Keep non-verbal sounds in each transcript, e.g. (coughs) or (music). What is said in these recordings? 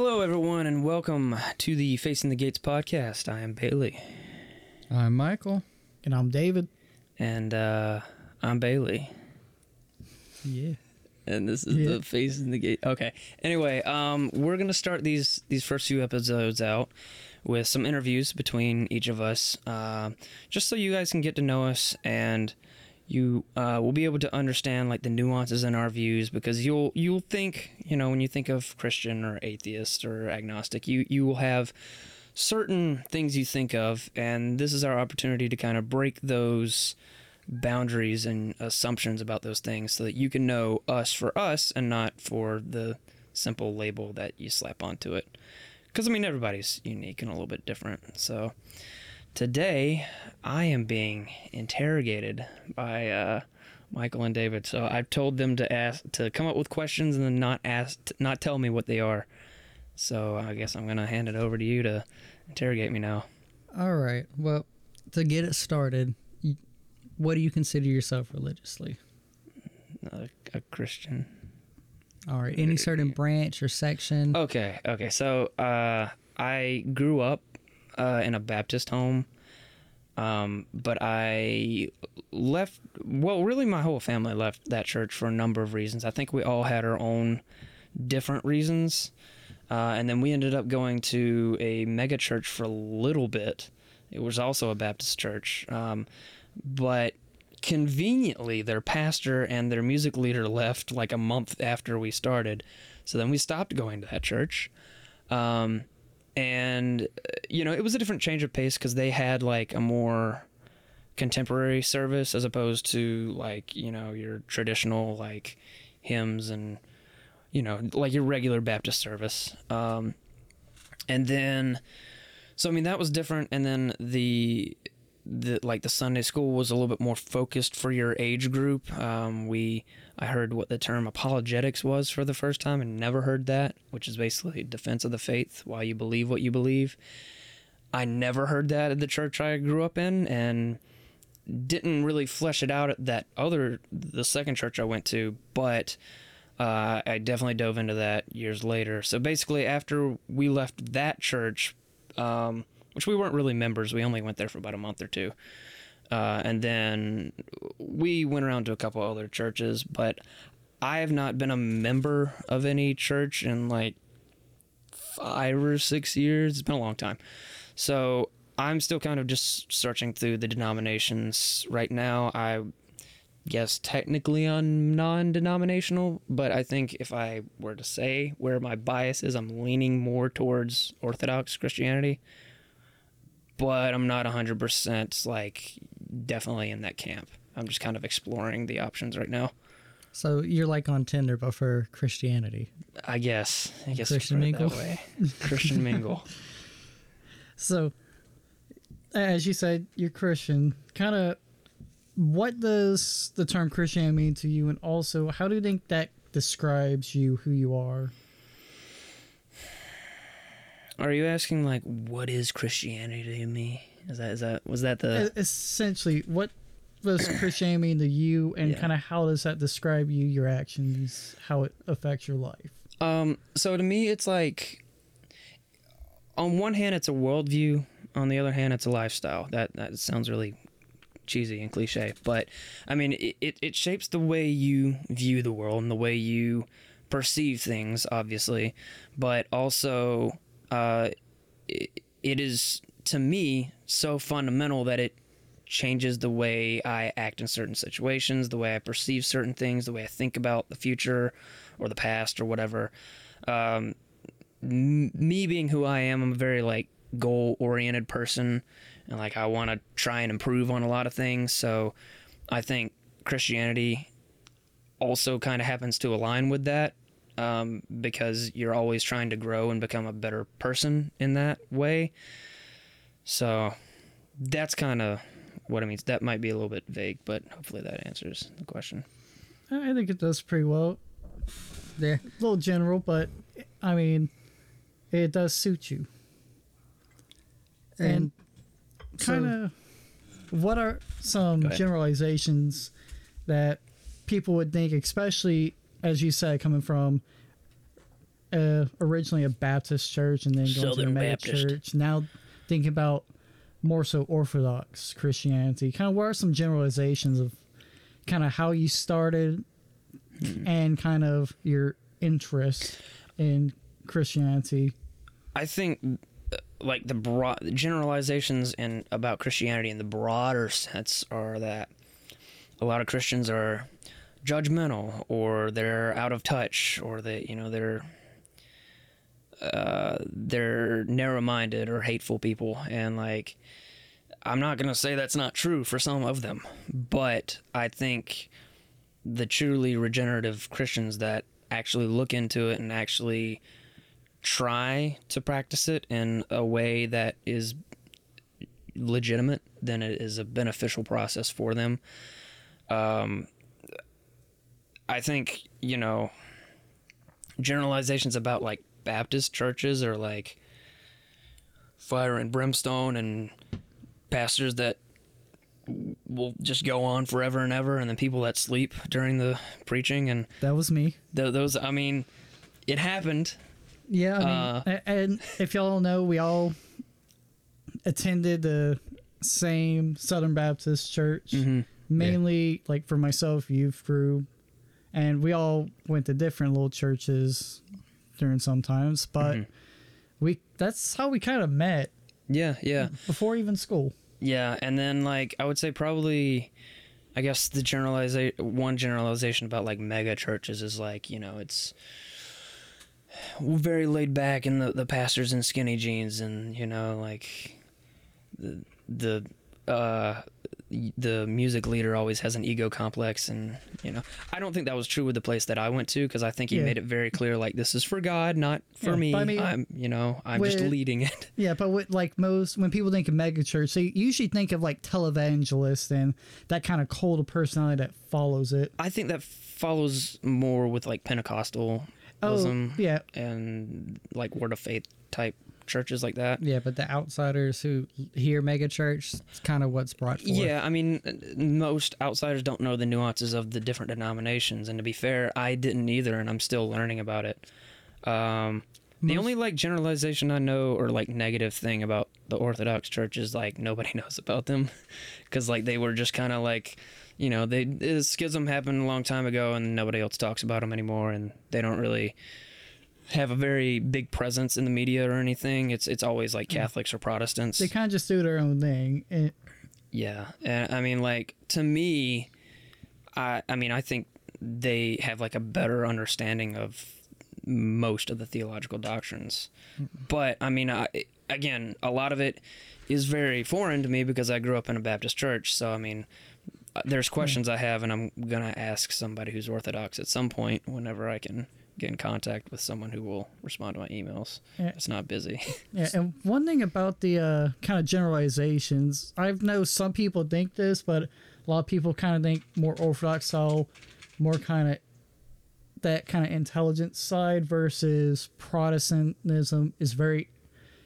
Hello, everyone, and welcome to the Facing the Gates podcast. I am Bailey, I'm Michael. And I'm David. and uh, I'm Bailey, Yeah. and this is Yeah. the Facing the Gate. Okay. Anyway, um, we're gonna start these these first few episodes out with some interviews between each of us, uh, just so you guys can get to know us and you uh, will be able to understand like the nuances in our views because you'll you'll think you know when you think of Christian or atheist or agnostic you you will have certain things you think of and this is our opportunity to kind of break those boundaries and assumptions about those things so that you can know us for us and not for the simple label that you slap onto it. Because i mean everybody's unique and a little bit different so today I am being interrogated by uh, Michael and David. So I've told them to ask to come up with questions and then not ask, not tell me what they are. So I guess I'm gonna hand it over to you to interrogate me now. All right. Well, to get it started, what do you consider yourself religiously? A, a Christian. All right. Any certain branch or section? Okay, okay. So uh, I grew up uh, in a Baptist home, um, but I left. Well, really, my whole family left that church for a number of reasons. I think we all had our own different reasons, uh, and then we ended up going to a mega church for a little bit. It was also a Baptist church, um, but conveniently their pastor and their music leader left like a month after we started so then we stopped going to that church um, and uh, you know it was a different change of pace because they had like a more contemporary service as opposed to like you know your traditional like hymns and you know like your regular baptist service. Um, and then so i mean that was different. And then the the like the Sunday school was a little bit more focused for your age group. Um, we I heard what the term apologetics was for the first time and never heard that, which is basically defense of the faith, why you believe what you believe. I never heard that at the church I grew up in, and didn't really flesh it out at that other the second church I went to, but uh, I definitely dove into that years later. So basically, after we left that church. Um, which we weren't really members. We only went there for about a month or two. Uh, and then we went around to a couple other churches, but I have not been a member of any church in like five or six years. It's been a long time. So I'm still kind of just searching through the denominations right now. I guess technically I'm non denominational, but I think if I were to say where my bias is, I'm leaning more towards Orthodox Christianity but I'm not 100% like definitely in that camp. I'm just kind of exploring the options right now. So you're like on Tinder, but for Christianity. I guess. I guess Christian mingle? (laughs) Christian mingle. So, as you said, you're Christian. Kind of, what does the term Christian mean to you? And also, how do you think that describes you, who you are? Are you asking like what is Christianity to me? Is that is that was that the Essentially, what does (clears throat) Christianity mean to you? And Yeah. kind of how does that describe you, your actions, how it affects your life? Um, so to me, it's like on one hand, it's a worldview. On the other hand, it's a lifestyle. That that sounds really cheesy and cliche, but I mean, it, it, it shapes the way you view the world and the way you perceive things, obviously, but also uh, it, it is to me so fundamental that it changes the way I act in certain situations, the way I perceive certain things, the way I think about the future or the past or whatever. Um, m- me being who I am, I'm a very like goal oriented person and like I want to try and improve on a lot of things. So I think Christianity also kind of happens to align with that um, because you're always trying to grow and become a better person in that way. So that's kind of what it means. That might be a little bit vague, but hopefully that answers the question. I think it does pretty well. Yeah. A little general, but I mean, it does suit you. And so- kind of what are some generalizations that people would think especially as you said coming from uh, originally a Baptist church and then going to a Southern mega Baptist. church. Now thinking about more so Orthodox Christianity. Kind of what are some generalizations of kind of how you started Hmm. and kind of your interest in Christianity? I think uh, like the broad generalizations in about Christianity in the broader sense are that a lot of Christians are judgmental or they're out of touch or they you know they're uh, they're narrow-minded or hateful people and like I'm not gonna say that's not true for some of them but I think the truly regenerative Christians that actually look into it and actually try to practice it in a way that is legitimate, then it is a beneficial process for them. Um, I think, you know, generalizations about like Baptist churches or like fire and brimstone and pastors that will just go on forever and ever and then people that sleep during the preaching and That was me. th- those i mean it happened Yeah, I mean, Uh, and if y'all don't know, we all attended the same Southern Baptist church. Mhm. Mainly, like for myself, youth group, and we all went to different little churches during sometimes. But Mm-hmm. we that's how we kind of met yeah yeah before even school. Yeah, and then like I would say probably I guess the generalization one generalization about like mega churches is like, you know, it's very laid back and the the pastors in skinny jeans and you know like the the uh the music leader always has an ego complex and you know i don't think that was true with the place that i went to because i think he Yeah. made it very clear like this is for god not for Yeah, me I mean, i'm you know i'm just leading it (laughs) Yeah, but with like most when people think of mega church, they usually think of like televangelists and that kind of cold personality that follows it. I think that follows more with like Pentecostalism Oh, yeah, and like Word of Faith type churches like that. Yeah, but the outsiders who hear mega church, it's kind of what's brought forth. Yeah, I mean, most outsiders don't know the nuances of the different denominations, and to be fair, I didn't either, and I'm still learning about it. Um, the only like generalization I know or like negative thing about the Orthodox Church is like nobody (laughs) knows about them, because like they were just kind of like, you know, they the schism happened a long time ago, and nobody else talks about them anymore, and they don't really have a very big presence in the media or anything. It's it's always like Catholics or Protestants. they kind of just do their own thing. And Yeah, and I mean, like to me, I I mean, I think they have like a better understanding of most of the theological doctrines, but I mean, I, again, a lot of it is very foreign to me because I grew up in a Baptist church. So I mean, uh, there's questions I have, and I'm gonna ask somebody who's Orthodox at some point whenever I can get in contact with someone who will respond to my emails. Yeah. It's not busy. (laughs) Yeah, and one thing about the uh, kind of generalizations, I know some people think this, but a lot of people kind of think more orthodox style, more kind of that kind of intelligent side versus Protestantism is very,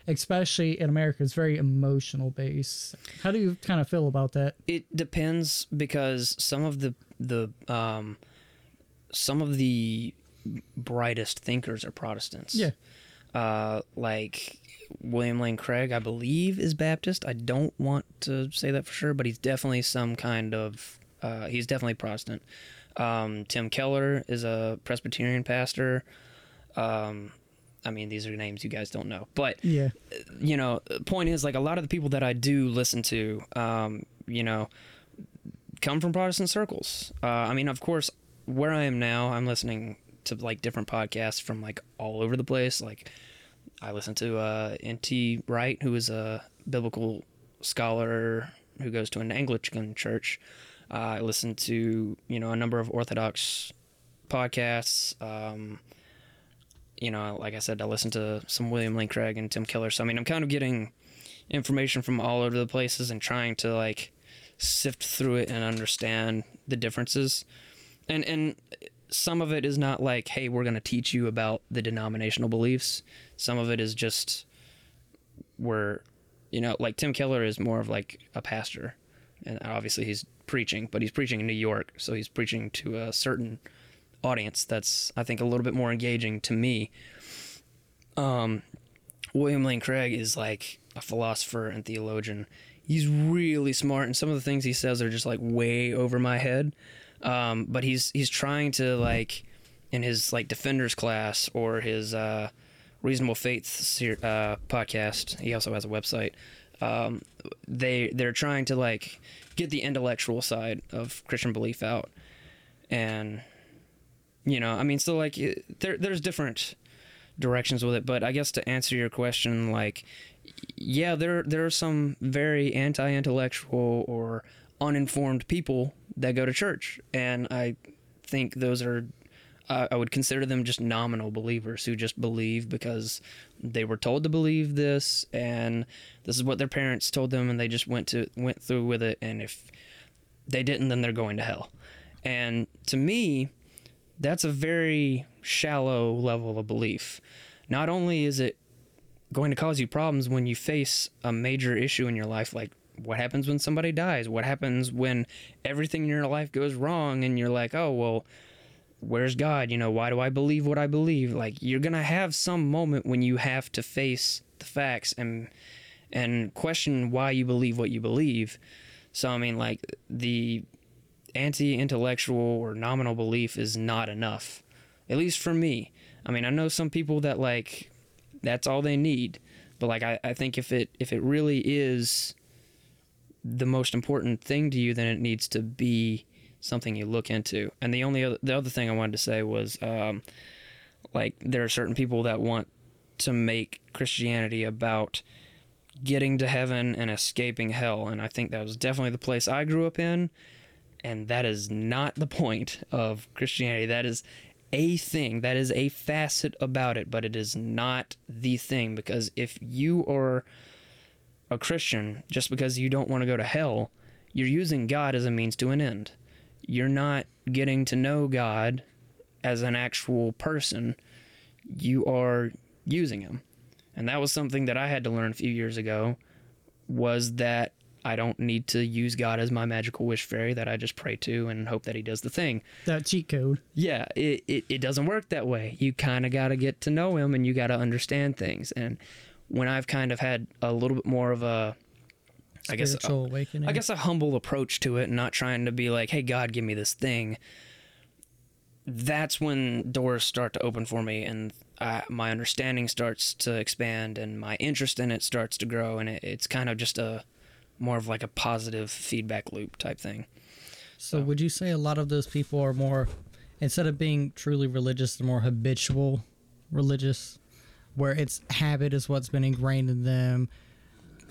especially in America, is very emotional based. How do you kind of feel about that? it depends because some of the the um some of the brightest thinkers are Protestants. Yeah. Uh, like William Lane Craig, I believe, is Baptist. I don't want to say that for sure, but he's definitely some kind of. Uh, he's definitely Protestant. Um, Tim Keller is a Presbyterian pastor. Um, I mean, these are names you guys don't know, but Yeah, you know, point is like a lot of the people that I do listen to, um, you know, come from Protestant circles. Uh, I mean, of course, where I am now, I'm listening to like different podcasts from like all over the place. Like, I listen to uh, N.T. Wright, who is a biblical scholar who goes to an Anglican church. Uh, I listen to you know a number of Orthodox podcasts. Um, you know, like I said, I listen to some William Lane Craig and Tim Keller. So I mean, I'm kind of getting information from all over the places and trying to like sift through it and understand the differences. And and some of it is not like, hey, we're going to teach you about the denominational beliefs. Some of it is just we're, you know, like Tim Keller is more of like a pastor, and obviously he's preaching, but he's preaching in New York, so he's preaching to a certain audience that's I think a little bit more engaging to me. Um, William Lane Craig is like a philosopher and theologian. He's really smart, and some of the things he says are just like way over my head. Um, but he's he's trying to like in his like defenders class or his uh, reasonable faith uh, podcast. He also has a website. Um, they they're trying to like get the intellectual side of Christian belief out, and you know, I mean, so like there there's different directions with it, but I guess to answer your question, like, yeah, there there are some very anti-intellectual or uninformed people that go to church, and I think those are uh, I would consider them just nominal believers who just believe because they were told to believe this, and this is what their parents told them, and they just went to went through with it, and if they didn't, then they're going to hell. And to me, that's a very shallow level of belief. Not only is it going to cause you problems when you face a major issue in your life, like what happens when somebody dies? What happens when everything in your life goes wrong and you're like, oh, well, where's God? You know, why do I believe what I believe? Like, you're going to have some moment when you have to face the facts and and question why you believe what you believe. So I mean like the anti-intellectual or nominal belief is not enough. At least for me. I mean, I know some people that like that's all they need. But like I, I think if it if it really is the most important thing to you, then it needs to be something you look into. And the only other, the other thing I wanted to say was um, like there are certain people that want to make Christianity about getting to heaven and escaping hell, and I think that was definitely the place I grew up in. And that is not the (laughs) point of Christianity. That is a thing. That is a facet about it, but it is not the thing. Because if you are a Christian, just because you don't want to go to hell, you're using God as a means to an end. You're not getting to know God as an actual person. You are using him. And that was something that I had to learn a few years ago was that I don't need to use God as my magical wish fairy that I just pray to and hope that he does the thing. That cheat code. Yeah, it, it, it doesn't work that way. You kind of got to get to know him and you got to understand things. And when I've kind of had a little bit more of a, I guess, Spiritual awakening. I guess a humble approach to it and not trying to be like, hey, God, give me this thing. That's when doors start to open for me and I, my understanding starts to expand and my interest in it starts to grow. And it, it's kind of just a more of like a positive feedback loop type thing. So would you say a lot of those people are more, instead of being truly religious, they're more habitual religious, where it's habit is what's been ingrained in them.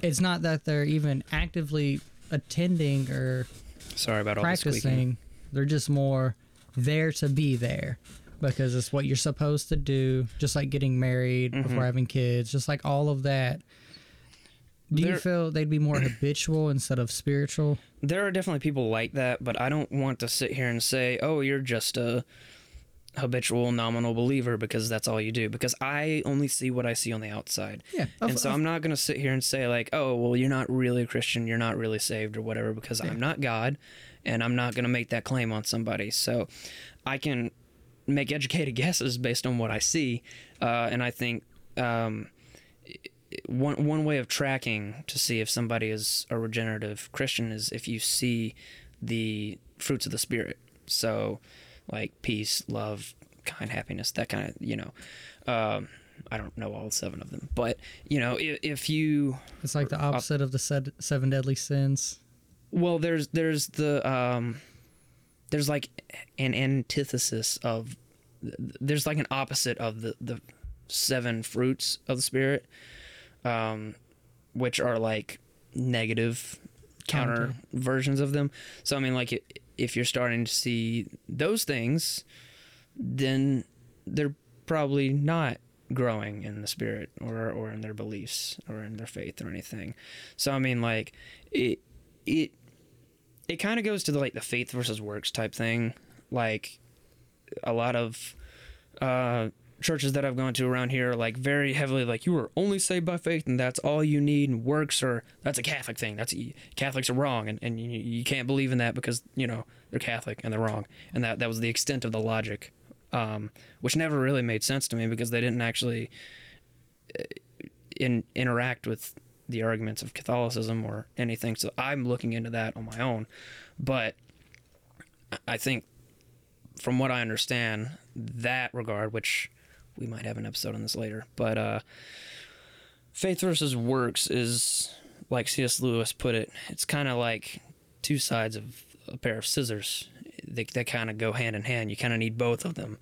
It's not that they're even actively attending or Sorry about all the practicing. They're just more there to be there because it's what you're supposed to do, just like getting married Mm-hmm. before having kids, just like all of that. Do you feel they'd be more habitual instead of spiritual? there are definitely people like that, but I don't want to sit here and say, "Oh, you're just a habitual nominal believer because that's all you do." Because I only see what I see on the outside. Yeah, and so I'm not going to sit here and say like, "Oh, well, you're not really a Christian, you're not really saved or whatever," because I'm not God, and I'm not going to make that claim on somebody. So I can make educated (laughs) guesses based on what I see, uh, and I think. Um, one one way of tracking to see if somebody is a regenerative Christian is if you see the fruits of the spirit. So, like peace, love, kind, happiness, that kind of you know. Um, I don't know all seven of them, but you know, if, if you It's like the opposite of the seven deadly sins. well, there's there's the um, there's like an antithesis of there's like an opposite of the the seven fruits of the spirit, um, which are like negative counter Counter. versions of them. So I mean, like i- if you're starting to see those things, then they're probably not growing in the spirit or or in their beliefs or in their faith or anything. So I mean, like it it it kind of goes to the, like the faith versus works type thing. Like a lot of uh, churches that I've gone to around here, are, like very heavily like you are only saved by faith and that's all you need. And works or that's a Catholic thing. That's Catholics are wrong and, and you, you can't believe in that because you know they're Catholic and they're wrong. And that that was the extent of the logic um, which never really made sense to me because they didn't actually uh, in interact with the arguments of Catholicism or anything. So I'm looking into that on my own, but I think from what I understand, that regard, which we might have an episode on this later, but uh, faith versus works is like C.S. Lewis put it. It's kind of like two sides of a pair of scissors. They, they kind of go hand in hand. You kind of need both of them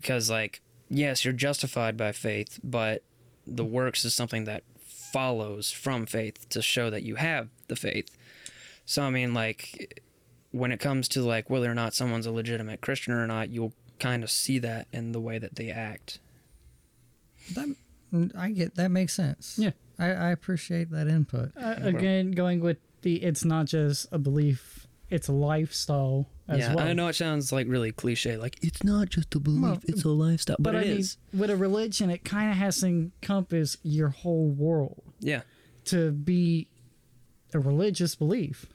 because, like, yes, you're justified by faith, but the works is something that follows from faith to show that you have the faith. So, I mean, like, when it comes to like whether or not someone's a legitimate Christian or not, you'll kind of see that in the way that they act. That I get that makes sense. Yeah. I, I appreciate that input. Uh, again, going with the it's not just a belief, it's a lifestyle as well. yeah, well. I know it sounds like really cliche, like it's not just a belief, Well, it's a lifestyle, but, but it I is. mean, with a religion, it kind of has to encompass your whole world Yeah, to be a religious belief,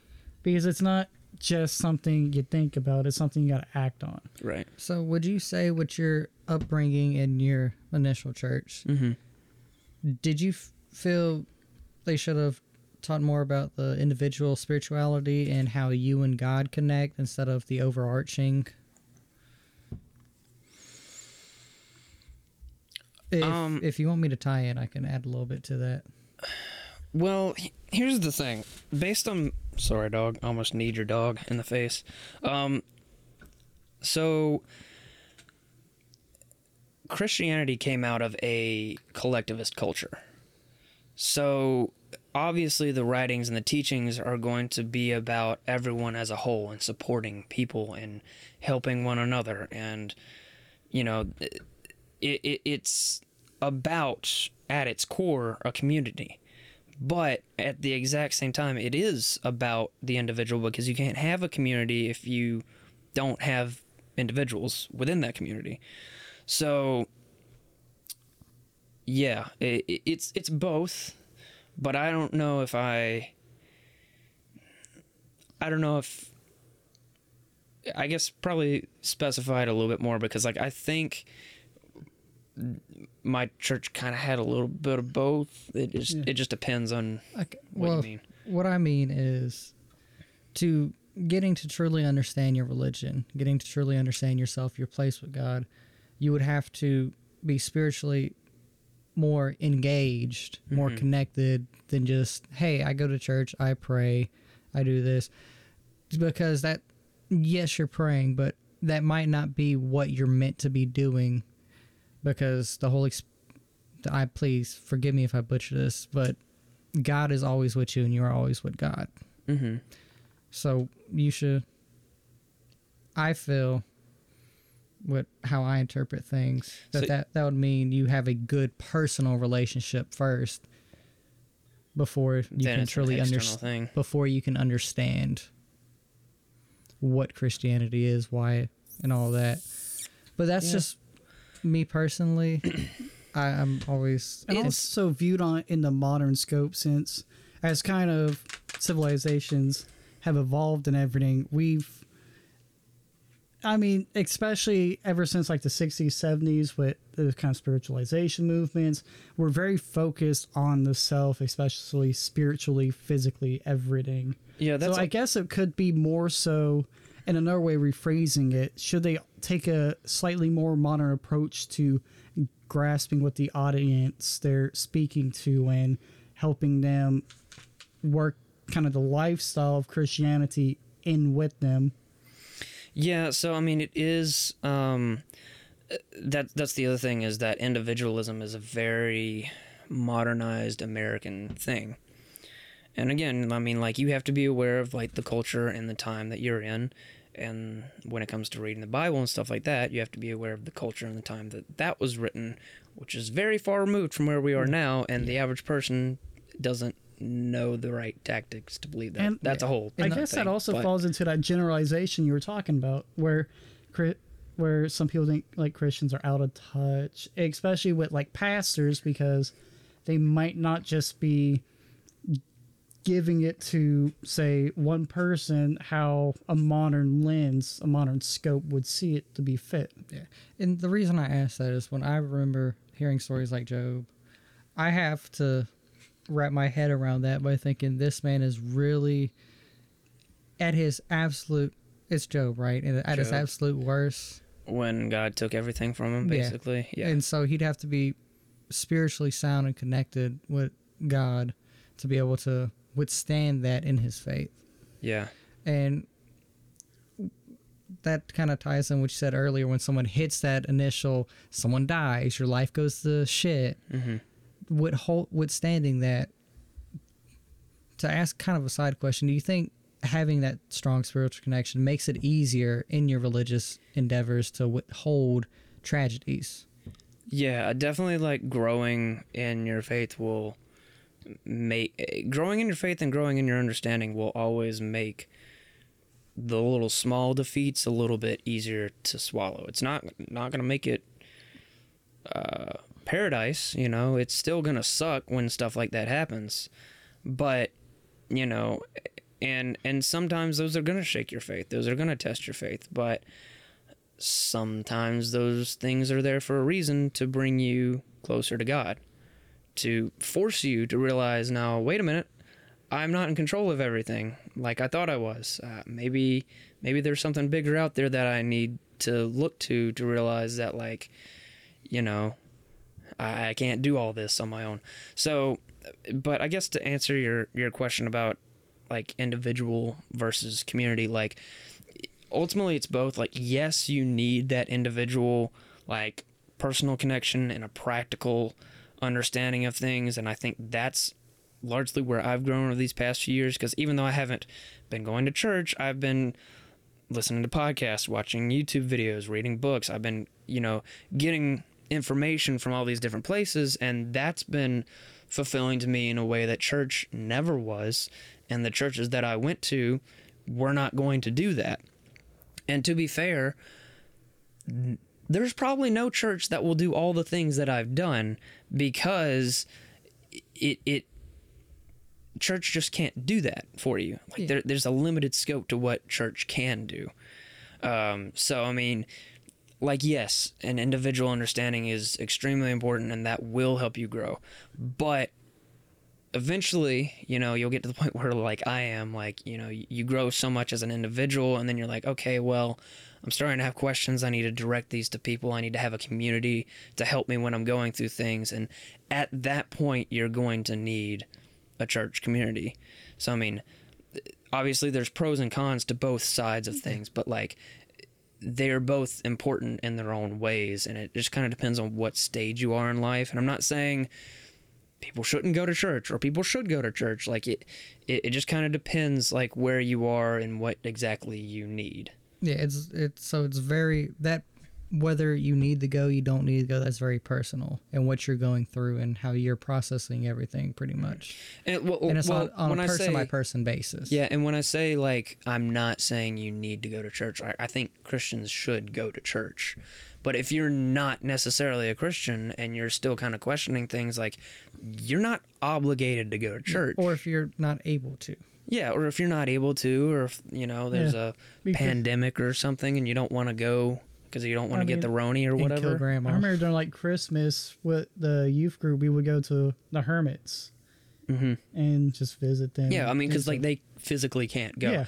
because it's not just something you think about; it's something you got to act on. right. So, would you say with your upbringing in your initial church, Mm-hmm. did you f- feel they should have taught more about the individual spirituality and how you and God connect instead of the overarching? If, Um, if you want me to tie in, I can add a little bit to that. (sighs) Well, here's the thing. Based on sorry, dog, almost kneed your dog in the face. Um, so Christianity came out of a collectivist culture. So obviously the writings and the teachings are going to be about everyone as a whole and supporting people and helping one another and you know it, it, it's about at its core a community but at the exact same time it is about the individual because you can't have a community if you don't have individuals within that community. So yeah it, it- it's it's both but i don't know if i i don't know if i guess probably specify it a little bit more because like i think my church kind of had a little bit of both it just Yeah. it just depends on Okay. what well, you mean what I mean is to getting to truly understand your religion, getting to truly understand yourself, your place with God, you would have to be spiritually more engaged, more Mhm. connected than just, hey, I go to church, I pray, I do this. Because that, yes, you're praying, but that might not be what you're meant to be doing because the Holy Spirit. I please forgive me if I butcher this, but God is always with you and you are always with God. mm-hmm. So you should I feel what how I interpret things that So- that, that would mean you have a good personal relationship first before you can truly an understand before you can understand what Christianity is, why and all that. But that's Yeah. just me personally. (clears throat) I, I'm always and also viewed on in the modern scope since as kind of civilizations have evolved and everything we've i mean especially ever since like the 60s 70s with the kind of spiritualization movements we're very focused on the self especially spiritually physically everything yeah that's so I guess it could be more so, in another way, rephrasing it. Should they take a slightly more modern approach to grasping what the audience they're speaking to and helping them work kind of the lifestyle of Christianity in with them? Yeah, so I mean, it is. Um, that that's the other thing is that individualism is a very modernized American thing. And again, I mean, like you have to be aware of like the culture and the time that you're in, and when it comes to reading the Bible and stuff like that, you have to be aware of the culture and the time that that was written, which is very far removed from where we are mm. now, and the average person doesn't know the right tactics to believe that. And- that's a whole. I guess thing, that also but- falls into that generalization you were talking about, where where some people think like Christians are out of touch, especially with like pastors, because they might not just be giving it to say one person how a modern lens, a modern scope would see it to be fit. Yeah. And the reason I ask that is when I remember hearing stories like Job, I have to wrap my head around that by thinking this man is really at his absolute it's Job, right? And at his absolute worst. when God took everything from him, Yeah. basically. Yeah. And so he'd have to be spiritually sound and connected with God to be able to withstand that in his faith. yeah. And that kind of ties in what you said earlier when someone hits that initial someone dies, your life goes to shit. hmm With hold, withstanding that, to ask kind of a side question, do you think having that strong spiritual connection makes it easier in your religious endeavors to withhold tragedies? Yeah, definitely like growing in your faith will make growing in your faith and growing in your understanding will always make the little small defeats a little bit easier to swallow. It's not not gonna make it uh, paradise, you know. It's still gonna suck when stuff like that happens, but you know, and and sometimes those are gonna shake your faith. Those are gonna test your faith, but sometimes those things are there for a reason to bring you closer to God, to force you to realize now, wait a minute, I'm not in control of everything like I thought I was. Uh, maybe maybe there's something bigger out there that I need to look to to realize that like, you know, I, I can't do all this on my own. So, but I guess to answer your your question about like individual versus community, like ultimately it's both like yes you need that individual like personal connection and a practical understanding of things and i think that's largely where i've grown over these past few years because even though i haven't been going to church i've been listening to podcasts watching youtube videos reading books. I've been you know getting information from all these different places and that's been fulfilling to me in a way that church never was and the churches that i went to were not going to do that. And to be fair, there's probably no church that will do all the things that I've done because it it church just can't do that for you. Like Yeah. there, there's a limited scope to what church can do. Um, so I mean, like yes, an individual understanding is extremely important, and that will help you grow. But eventually, you know, you'll get to the (laughs) point where like I am, like, you know, you, you grow so much as an individual and then you're like, okay, well, I'm starting to have questions. I need to direct these to people. I need to have a community to help me when I'm going through things. And at that point, you're going to need a church community. So, I mean, obviously there's pros and cons to both sides of mm-hmm. things, but like they're both important in their own ways. And it just kind of depends on what stage you are in life. And I'm not saying people shouldn't go to church or people should go to church like it it, it just kind of depends like where you are and what exactly you need Yeah, it's it's so it's very that whether you need to go, you don't need to go. That's very personal, and what you're going through and how you're processing everything, pretty much. and, well, And it's well, on, on a person say, by person basis. yeah and when i say like i'm not saying you need to go to church I, I think christians should go to church but if you're not necessarily a christian and you're still kind of questioning things like you're not obligated to go to church Or if you're not able to. Yeah, or if you're not able to, or if you know there's a Because- pandemic or something, and you don't want to go because you don't want to get mean, the Roni or And kill whatever. grandma. I remember during like Christmas with the youth group, we would go to the hermits hmm and just visit them. Yeah, I mean, because like they physically can't go. Yeah.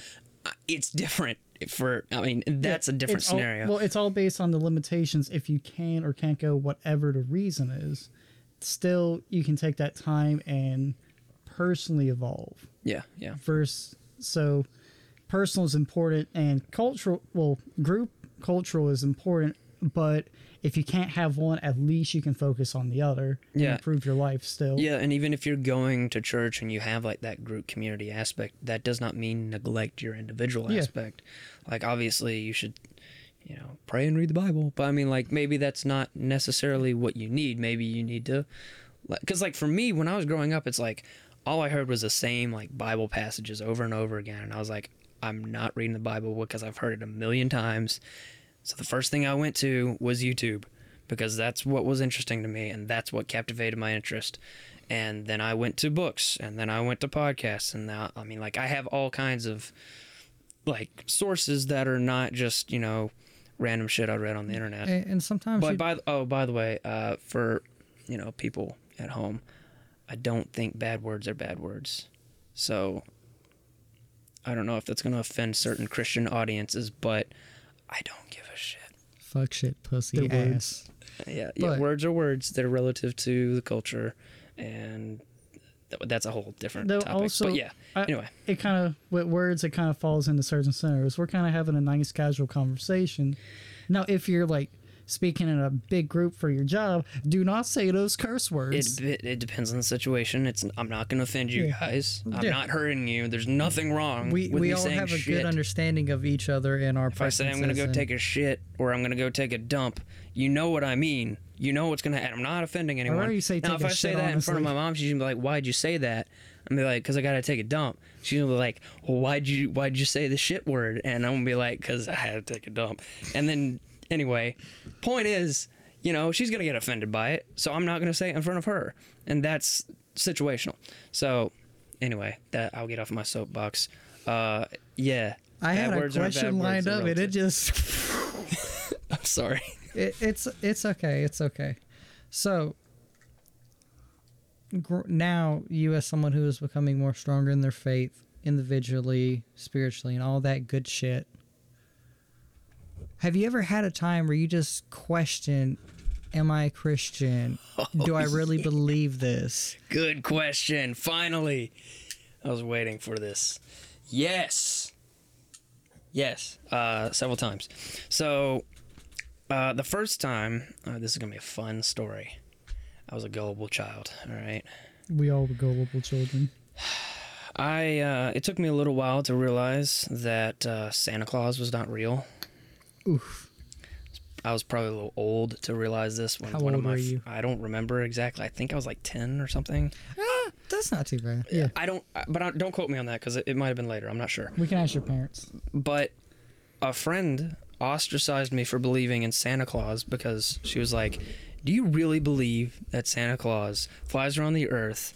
It's different for. I mean, that's a different It's all- scenario. well, it's all based on the limitations. If you can or can't go, whatever the reason is, still you can take that time and personally evolve. Yeah, yeah, First, so personal is important and cultural. Well, group cultural is important, but if you can't have one, at least you can focus on the other and Yeah. improve your life still. yeah. And even if you're going to church and you have like that group community aspect, that does not mean neglect your individual Yeah. aspect. Like obviously, you should. You know, pray and read the Bible, but I mean, like maybe that's not necessarily what you need. Maybe you need to, because like for me, when I was growing up, it's like all I heard was the same like Bible passages over and over again, and I was like, I'm not reading the Bible because I've heard it a million times. So the first thing I went to was YouTube because that's what was interesting to me and that's what captivated my interest. and then I went to books, and then I went to podcasts, and now I mean, like I have all kinds of like sources that are not just you know random shit I read on the internet. And, and sometimes But by the- oh, by the way, uh, for you know people at home, I don't think bad words are bad words. So I don't know if that's going to offend certain Christian audiences, but I don't give a shit. fuck shit, pussy, The words. ass. Yeah, yeah. But- words are words. They're relative to the culture, and th- that's a whole different Though topic. also, but yeah, I- anyway, it kind of with words it kind of falls into certain scenarios we're kind of having a nice casual conversation now if you're like speaking in a big group for your job do not say those curse words it, it depends on the situation. It's I'm not going to offend you Yeah. guys. I'm Yeah. not hurting you. There's nothing wrong We we all have a shit. good understanding of each other in our If I say I'm gonna go preferences take a shit or I'm gonna go take a dump, you know what I mean. You know what's gonna happen. I'm not offending anyone. rather you say now, if I say that in front of my mom, she's gonna be like, "Why'd you say that?" I'm gonna be like, "Cause I gotta take a dump." She's gonna be like, "Well, why'd you why'd you say the shit word?" And I'm gonna be like, "Cause I had to take a dump." And then anyway, point is, you know, she's gonna get offended by it, so I'm not gonna say it in front of her, and that's situational. So anyway, that I'll get off my soapbox. Uh, yeah. I had a words aren't bad question lined up and it just (laughs) (laughs) I'm sorry. it, it's it's okay it's okay so gr- now you as someone who is becoming more stronger in their faith individually spiritually and all that good shit have you ever had a time where you just question am i a christian do i (laughs) really believe this Good question. Finally. I was waiting for this. Yes. Yes. Uh, several times. So, uh, the first time, uh, this is going to be a fun story. I was a gullible child, all right? we all were gullible children (sighs) I, uh, it took me a little while to realize that uh, Santa Claus was not real. Oof I was probably a little old to realize this when How one of my, were you? I don't remember exactly. I think I was like 10 or something. ah, that's not too bad yeah I don't but I, don't quote me on that cuz it, it might have been later. I'm not sure. we can ask your parents but a friend ostracized me for believing in Santa Claus because she was like, "Do you really believe that Santa Claus flies around the earth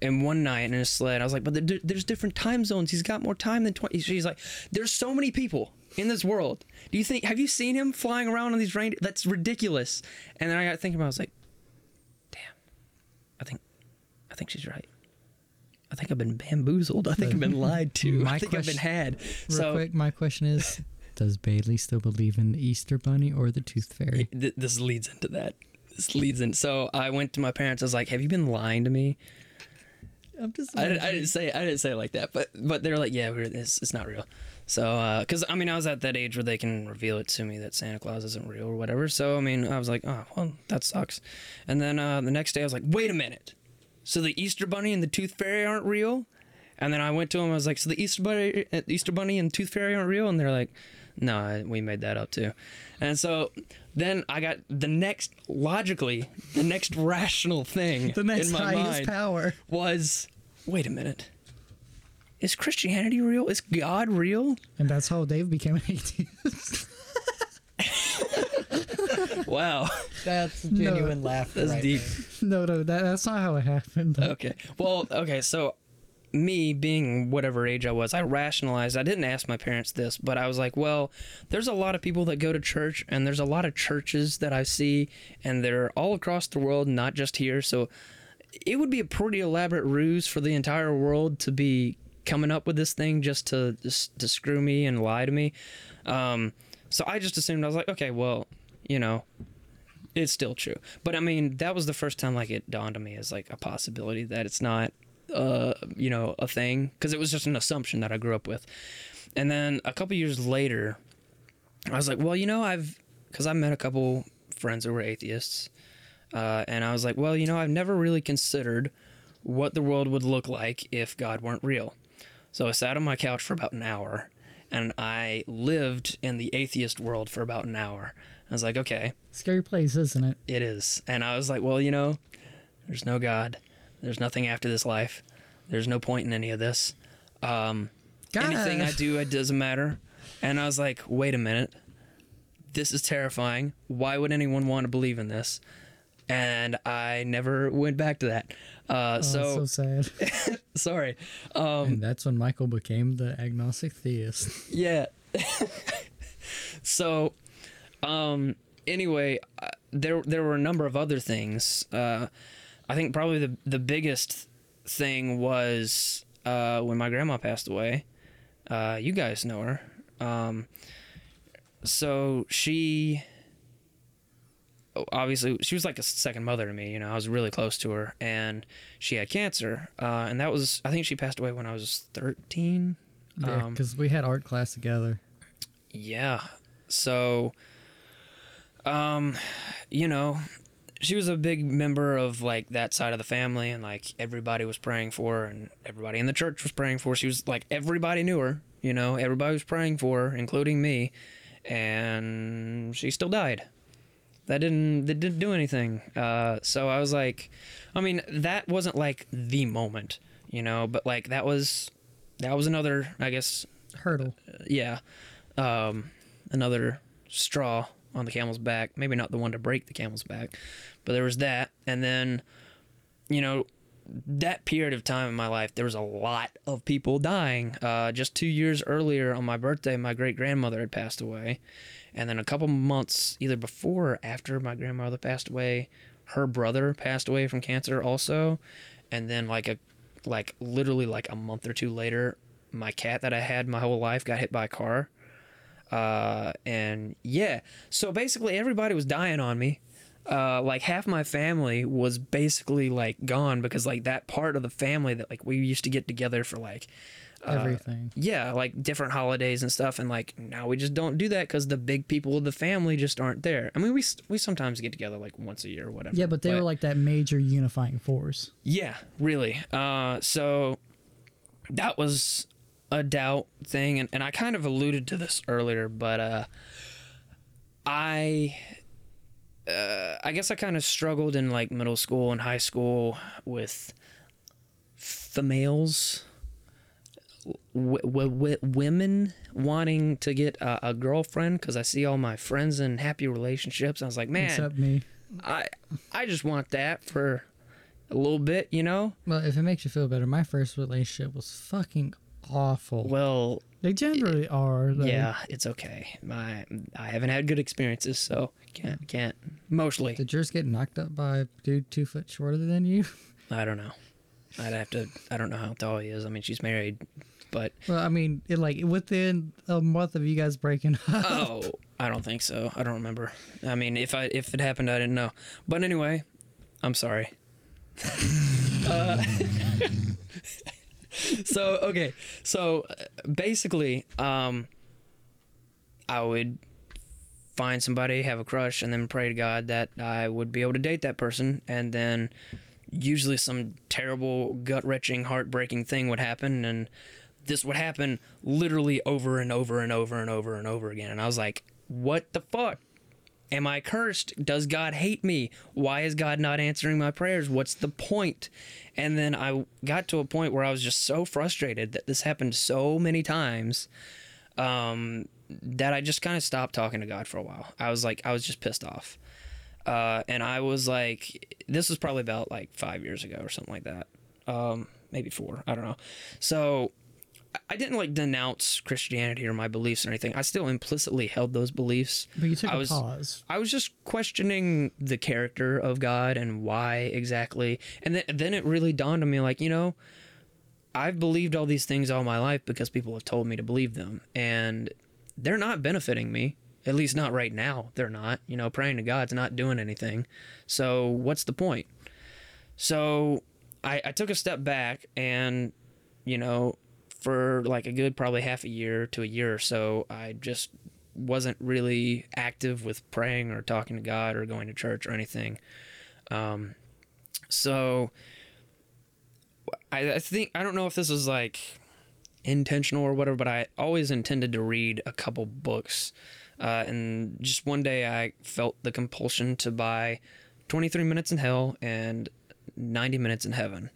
in one night in a sled?" I was like, "But there's different time zones. He's got more time than 20." She's like, "There's so many people in this world. Do you think have you seen him flying around on these reindeer? That's ridiculous." And then I got thinking about it, I was like, "Damn. I think I think she's right." I think I've been bamboozled. I think I've been lied to. I think I've been question- had. real so quick my question is (laughs) does bailey still believe in the easter bunny or the tooth fairy th- this leads into that. This leads in. So I went to my parents. I was like, "Have you been lying to me?" I'm just I, didn't- I didn't say I didn't say it like that, but but they're like, "Yeah, we're, it's it's not real." So because I mean, I was at that age where they can reveal it to me that Santa Claus isn't real or whatever. So I mean, I was like, "Oh, well, that sucks." And then uh, the next day, I was like, "Wait a minute." So the Easter Bunny and the Tooth Fairy aren't real? And then I went to them. I was like, "So the Easter Bunny, uh, Easter Bunny and Tooth Fairy aren't real?" And they're like, "No, I- we made that up too." And so then I got the next, logically, the next (laughs) rational thing the next in my highest mind power was, "Wait a minute, is Christianity real? Is God real?" and that's how dave became an atheist (laughs) Wow, That's a genuine laughter. that's deep. no no that, that's not how it happened Okay. Well, okay, so me being whatever age I was, I rationalized. I didn't ask my parents this, but I was like, well, there's a lot of people that go to church, and there's a lot of churches that I see, and they're all across the world, not just here. So it would be a pretty elaborate ruse for the entire world to be coming up with this thing just to just to screw me and lie to me. Um, so I just assumed I was like, okay, well, you know, it's still true. But I mean, that was the first time like it dawned on me as like a possibility that it's not uh you know a thing because it was just an assumption that I grew up with. And then a couple years later, I was like, well, you know, I've because I met a couple friends who were atheists, uh, and I was like, well, you know, I've never really considered what the world would look like if God weren't real. So I sat on my couch for about an hour, and I lived in the atheist world for about an hour. I was like, okay, scary place isn't it it is. And I was like, well, you know, there's no God. There's nothing after this life. There's no point in any of this. Um, anything I do, it doesn't matter. And I was like, wait a minute. This is terrifying. Why would anyone want to believe in this? and I never went back to that. Uh, Oh, so, so sad. (laughs) sorry. Um, and that's when Michael became the agnostic theist. yeah. (laughs) so, um, anyway, uh, there there were a number of other things. Uh, I think probably the the biggest thing was uh, when my grandma passed away. Uh, you guys know her. Um, so she obviously she was like a second mother to me you know i was really close to her and she had cancer uh, and that was i think she passed away when i was 13 Yeah, Um, because we had art class together. yeah. So, um, you know, she was a big member of like that side of the family, and like everybody was praying for her, and everybody in the church was praying for her. She was like everybody knew her, you know, everybody was praying for her, including me, and she still died. That didn't that didn't do anything. Uh, so I was like, I mean, that wasn't like the moment, you know, but like that was that was another, I guess, Hurdle. yeah, um, another straw on the camel's back. Maybe not the one to break the camel's back, but there was that. And then, you know, that period of time in my life, there was a lot of people dying. Uh, just two years earlier on my birthday, my great grandmother had passed away. And then a couple months, either before or after my grandmother passed away, her brother passed away from cancer also. And then, like, a like literally like a month or two later, my cat that I had my whole life got hit by a car. Uh, and yeah, so basically everybody was dying on me. Uh, like half my family was basically like gone because like that part of the family that like we used to get together for like uh, Everything. yeah, like different holidays and stuff, and like now we just don't do that because the big people of the family just aren't there. I mean, we we sometimes get together like once a year or whatever. Yeah, but they were like that major unifying force. yeah, really. Uh, so that was a doubt thing, and, and I kind of alluded to this earlier, but uh, I. Uh, I guess I kind of struggled in like middle school and high school with females, w- w- w- women wanting to get a, a girlfriend because I see all my friends in happy relationships. I was like, man, Except me. I I just want that for a little bit, you know. Well, if it makes you feel better, my first relationship was fucking awful. Well, They generally are. Though. yeah, it's okay. My I haven't had good experiences, so can't can't mostly. Did yours get knocked up by a dude two foot shorter than you? (laughs) I don't know. I'd have to. I don't know how tall he is. I mean, she's married, but Well, I mean, it, like within a month of you guys breaking up. oh, I don't think so. I don't remember. I mean, if I if it happened, I didn't know. But anyway, I'm sorry. uh, (laughs) (laughs) (laughs) so okay, so uh, basically, um, I would find somebody, have a crush, and then pray to God that I would be able to date that person, and then usually some terrible, gut wrenching, heartbreaking thing would happen, and this would happen literally over and over and over and over and over again. And I was like, what the fuck? Am I cursed? Does God hate me? Why is God not answering my prayers? What's the point? And then I got to a point where I was just so frustrated that this happened so many times um, that I just kind of stopped talking to God for a while. I was like, I was just pissed off. Uh, and I was like, this was probably about like five years ago or something like that. Um, maybe four. I don't know. So I- didn't like denounce Christianity or my beliefs or anything. I still implicitly held those beliefs. But you took I a was- pause. I was just questioning the character of God and why exactly. And then, then it really dawned on me like, you know, I've believed all these things all my life because people have told me to believe them. And they're not benefiting me. At least not right now. They're not. You know, praying to God's not doing anything. So what's the point? So I, I took a step back and, you know, for like a good probably half a year to a year or so, I just wasn't really active with praying or talking to God or going to church or anything. Um, so I, I think I don't know if this is like intentional or whatever, but I always intended to read a couple books. Uh, and just one day I felt the compulsion to buy 23 Minutes in Hell and 90 Minutes in Heaven.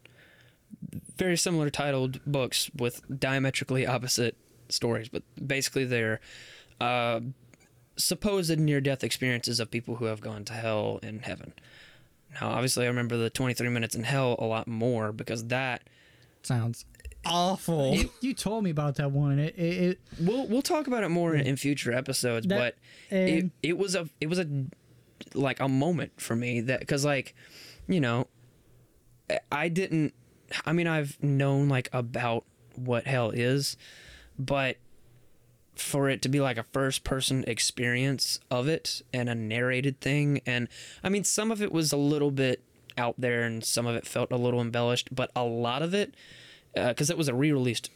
Very similar titled books with diametrically opposite stories, but basically they're uh, supposed near death experiences of people who have gone to hell and heaven. Now, obviously, I remember the 23 minutes in hell a lot more because that Sounds awful. You, you told me about that one. It, it, it we'll we'll talk about it more in, in future episodes. That- but it it was a it was a like a moment for me that because like you know I didn't. I mean, I've known like about what hell is, but for it to be like a first person experience of it and a narrated thing and I mean some of it was a little bit out there and some of it felt a little embellished but a lot of it uh, because it was a re-released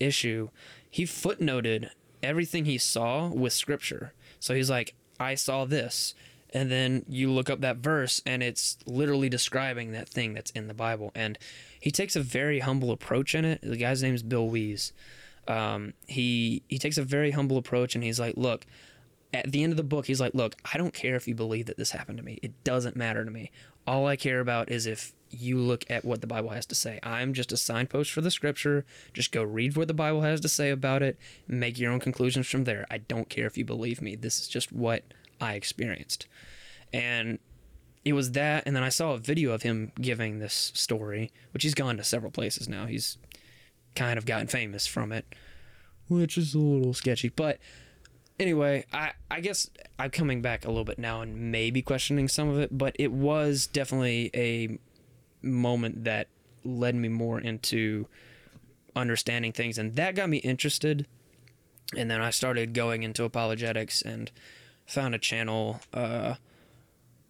issue he footnoted everything he saw with scripture. So he's like I saw this and then you look up that verse and it's literally describing that thing that's in the Bible and he takes a very humble approach in it. The guy's name is Bill Wiese. Um, he he takes a very humble approach and he's like look at the end of the book he's like look i don't care if you believe that this happened to me. It doesn't matter to me. All i care about is if you look at what the bible has to say. I'm just a signpost for the scripture. Just go read what the bible has to say about it. Make your own conclusions from there. I don't care if you believe me. This is just what i experienced. And it was that and then i saw a video of him giving this story which he's gone to several places now he's kind of gotten famous from it, which is a little sketchy. But anyway, I I guess I'm coming back a little bit now and maybe questioning some of it, but it was definitely a moment that led me more into understanding things and that got me interested and then I started going into apologetics and found a channel uh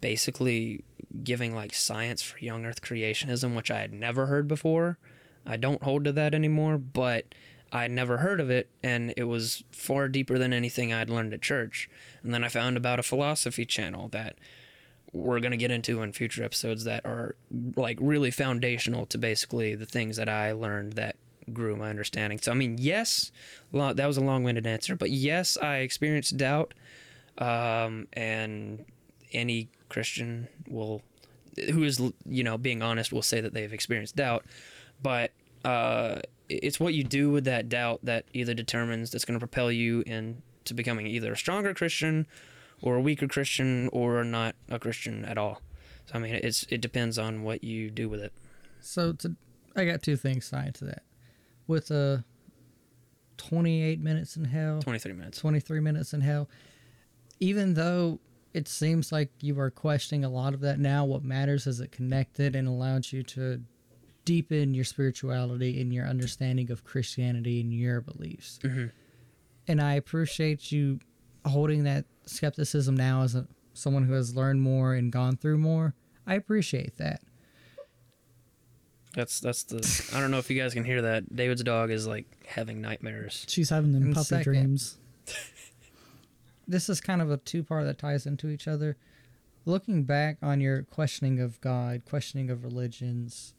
basically giving like science for young earth creationism which I had never heard before. I don't hold to that anymore, but I'd never heard of it, and it was far deeper than anything I'd learned at church. And then I found about a philosophy channel that we're going to get into in future episodes that are like really foundational to basically the things that I learned that grew my understanding. So, I mean, yes, that was a long winded answer, but yes, I experienced doubt, um, and any Christian will, who is, you know, being honest, will say that they've experienced doubt but uh, it's what you do with that doubt that either determines that's going to propel you into becoming either a stronger Christian or a weaker Christian or not a Christian at all. So I mean, it's it depends on what you do with it. So to, I got two things tied to that. With uh, 28 minutes in hell, Twenty three minutes. 23 minutes in hell, even though it seems like you are questioning a lot of that now, what matters is it connected and allowed you to deepen your spirituality and your understanding of Christianity and your beliefs. Mhm. And I appreciate you holding that skepticism now as a, someone who has learned more and gone through more. I appreciate that. That's that's the. I don't know if you guys can hear that. David's dog is like having nightmares. she's having them puppy second- dreams. (laughs) this is kind of a two part that ties into each other. Looking back on your questioning of God, questioning of religions,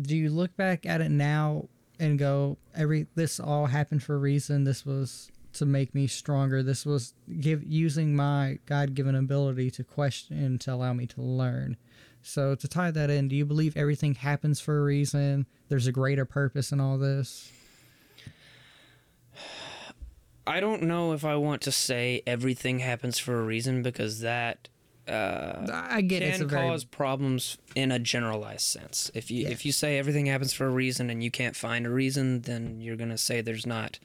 do you look back at it now and go, every this all happened for a reason. This was to make me stronger. This was give using my God given ability to question to allow me to learn. So to tie that in, do you believe everything happens for a reason? There's a greater purpose in all this? I don't know if I want to say everything happens for a reason because that uh, I get it's can very cause problems in a generalized sense. If you Yeah. if you say everything happens for a reason and you can't find a reason, then you're gonna say there's not.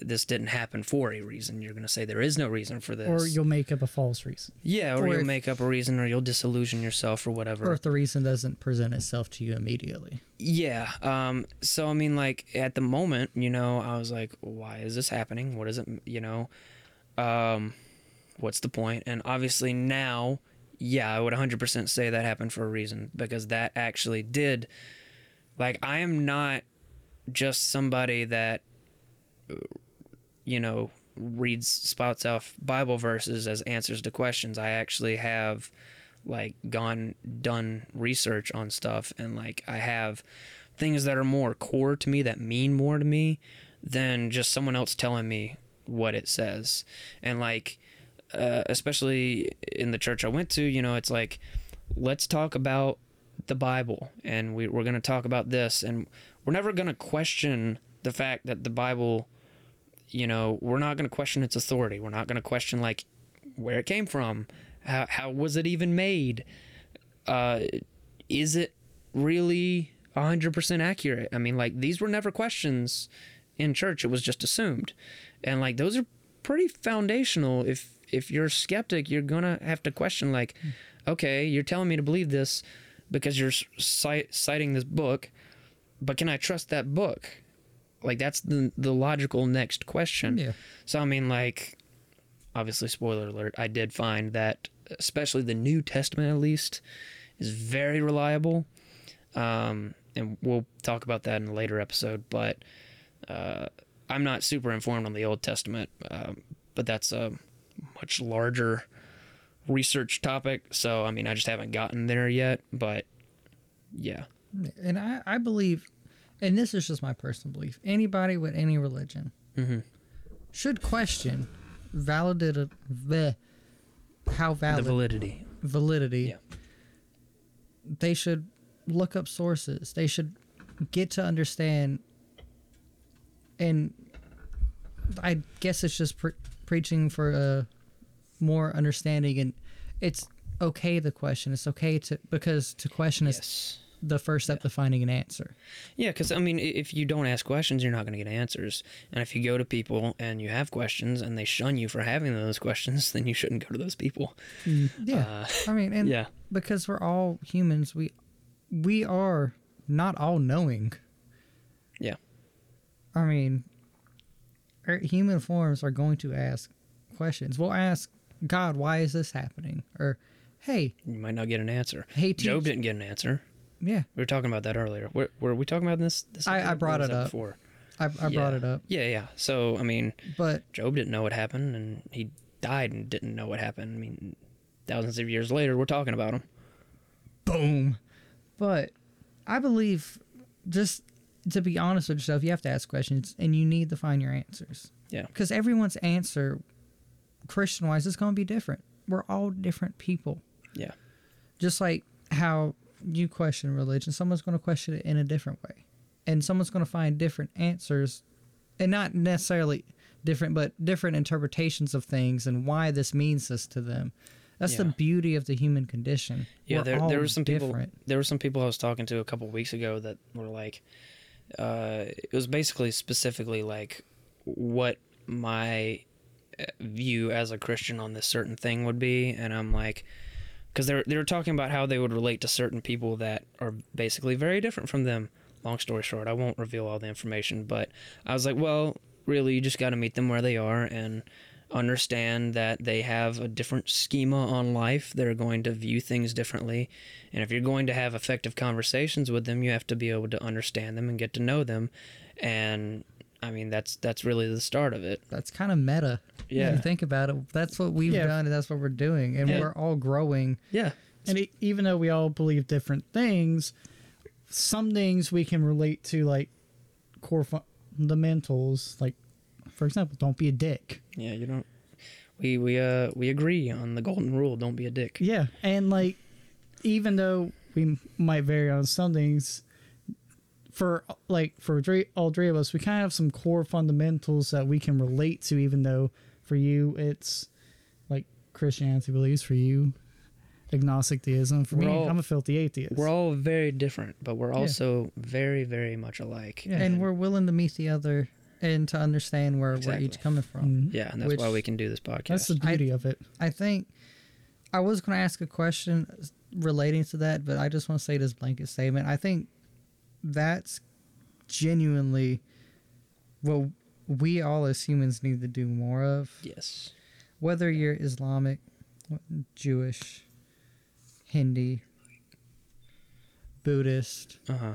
This didn't happen for a reason. You're gonna say there is no reason for this. Or you'll make up a false reason. yeah, or, or you'll if- make up a reason, or you'll disillusion yourself, or whatever. or if the reason doesn't present itself to you immediately. Yeah. Um. So I mean, like at the moment, you know, I was like, why is this happening? What is it? You know, um, what's the point? And obviously now, yeah, I would 100% say that happened for a reason because that actually did. Like, I am not just somebody that, you know, reads spouts off Bible verses as answers to questions. I actually have like gone done research on stuff and like I have things that are more core to me that mean more to me than just someone else telling me what it says. And like uh, especially in the church I went to, you know, it's like let's talk about the Bible and we, we're going to talk about this and we're never going to question the fact that the Bible you know, we're not going to question its authority. We're not going to question like where it came from, How how was it even made? Uh, is it really 100% accurate? I mean, like these were never questions in church. It was just assumed. And like those are pretty foundational if if you're a skeptic, you're to have to question like, okay, you're telling me to believe this because you're cite, citing this book, but can I trust that book? Like that's the the logical next question. Yeah. So I mean, like, obviously, spoiler alert. I did find that, especially the New Testament, at least, is very reliable. Um, and we'll talk about that in a later episode. But uh, I'm not super informed on the Old Testament, um, but that's a much larger research topic. So I mean, I just haven't gotten there yet. But yeah, And I, I believe, and this is just my personal belief, anybody with any religion Mhm. should question validity, the, how the validity. validity. Yeah. They should look up sources. They should get to understand. And I guess it's just pre- preaching for a more understanding, and it's okay to question. It's okay to because to question is Yes. The first step to finding an answer. Yeah, because I mean, if you don't ask questions, you're not going to get answers. And if you go to people and you have questions and they shun you for having those questions, (laughs) then you shouldn't go to those people. Yeah, Uh, I mean, and yeah, because we're all humans, we we are not all knowing. yeah, I mean, our human forms are going to ask questions. We'll ask God, "Why is this happening?" Or, "Hey, you might not get an answer. hey, Job didn't get an answer. Yeah, We were talking about that earlier. Were, were we talking about this? this I- I brought it up. before. I, I brought it up." Yeah, yeah. So I mean, But Job didn't know what happened, and he died and didn't know what happened. I mean, thousands of years later, we're talking about him. boom. But I believe, just to be honest with yourself, you have to ask questions, and you need to find your answers. Yeah. because everyone's answer, Christian wise, is going to be different. We're all different people. Yeah. just like how you question religion, someone's going to question it in a different way. And someone's going to find different answers and not necessarily different, but different interpretations of things and why this means this to them. That's the beauty of the human condition. Yeah, We're there, there were some people. There were some people I was talking to a couple weeks ago that were like, uh, it was basically specifically like what my uh, view as a Christian on this certain thing would be, and I'm like, because they're they were talking about how they would relate to certain people that are basically very different from them. Long story short, I won't reveal all the information, but I was like, well, really, you just got to meet them where they are and understand that they have a different schema on life. They're going to view things differently. And if you're going to have effective conversations with them, you have to be able to understand them and get to know them. And I mean, that's that's really the start of it. That's kind of meta. Yeah. If you think about it, that's what we've Yeah. done and that's what we're doing. And Yeah. we're all growing. Yeah. And e even though we all believe different things, some things we can relate to, like core fundamentals. Like, for example, don't be a dick. Yeah, you don't we we uh we agree on the golden rule, don't be a dick. Yeah, and like, even though we might vary on some things, for like for three, all three of us, we kind of have some core fundamentals that we can relate to. Even though for you, it's like Christianity believes. For you, agnostic theism. For me, We're all- I'm a filthy atheist. We're all very different, but we're also very, very much alike. Yeah. And we're willing to meet the other and to understand where we're each coming from. Mhm. Yeah, and that's Which- why we can do this podcast. That's the beauty of it. I think I was going to ask a question relating to that, but I just want to say this blanket statement. I think that's genuinely what we all as humans need to do more of. yes. Whether you're Islamic, Jewish, Hindi, Buddhist, Uh huh.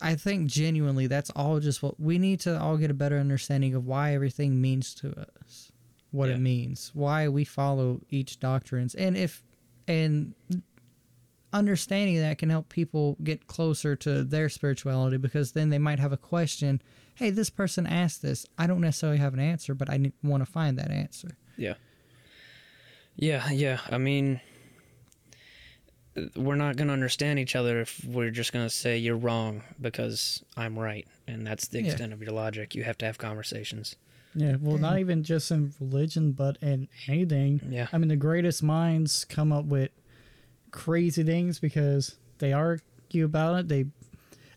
I think genuinely that's all just what we need to all get a better understanding of why everything means to us, what Yeah. it means, why we follow each doctrines, and if and understanding that can help people get closer to their spirituality because then they might have a question. Hey, this person asked this. I don't necessarily have an answer, but I want to find that answer. Yeah. Yeah, yeah. I mean, uh, we're not going to understand each other if we're just going to say you're wrong because I'm right. And that's the Yeah. extent of your logic. You have to have conversations. Yeah, well, not even just in religion, but in anything. Yeah. I mean, the greatest minds come up with crazy things because they argue about it, they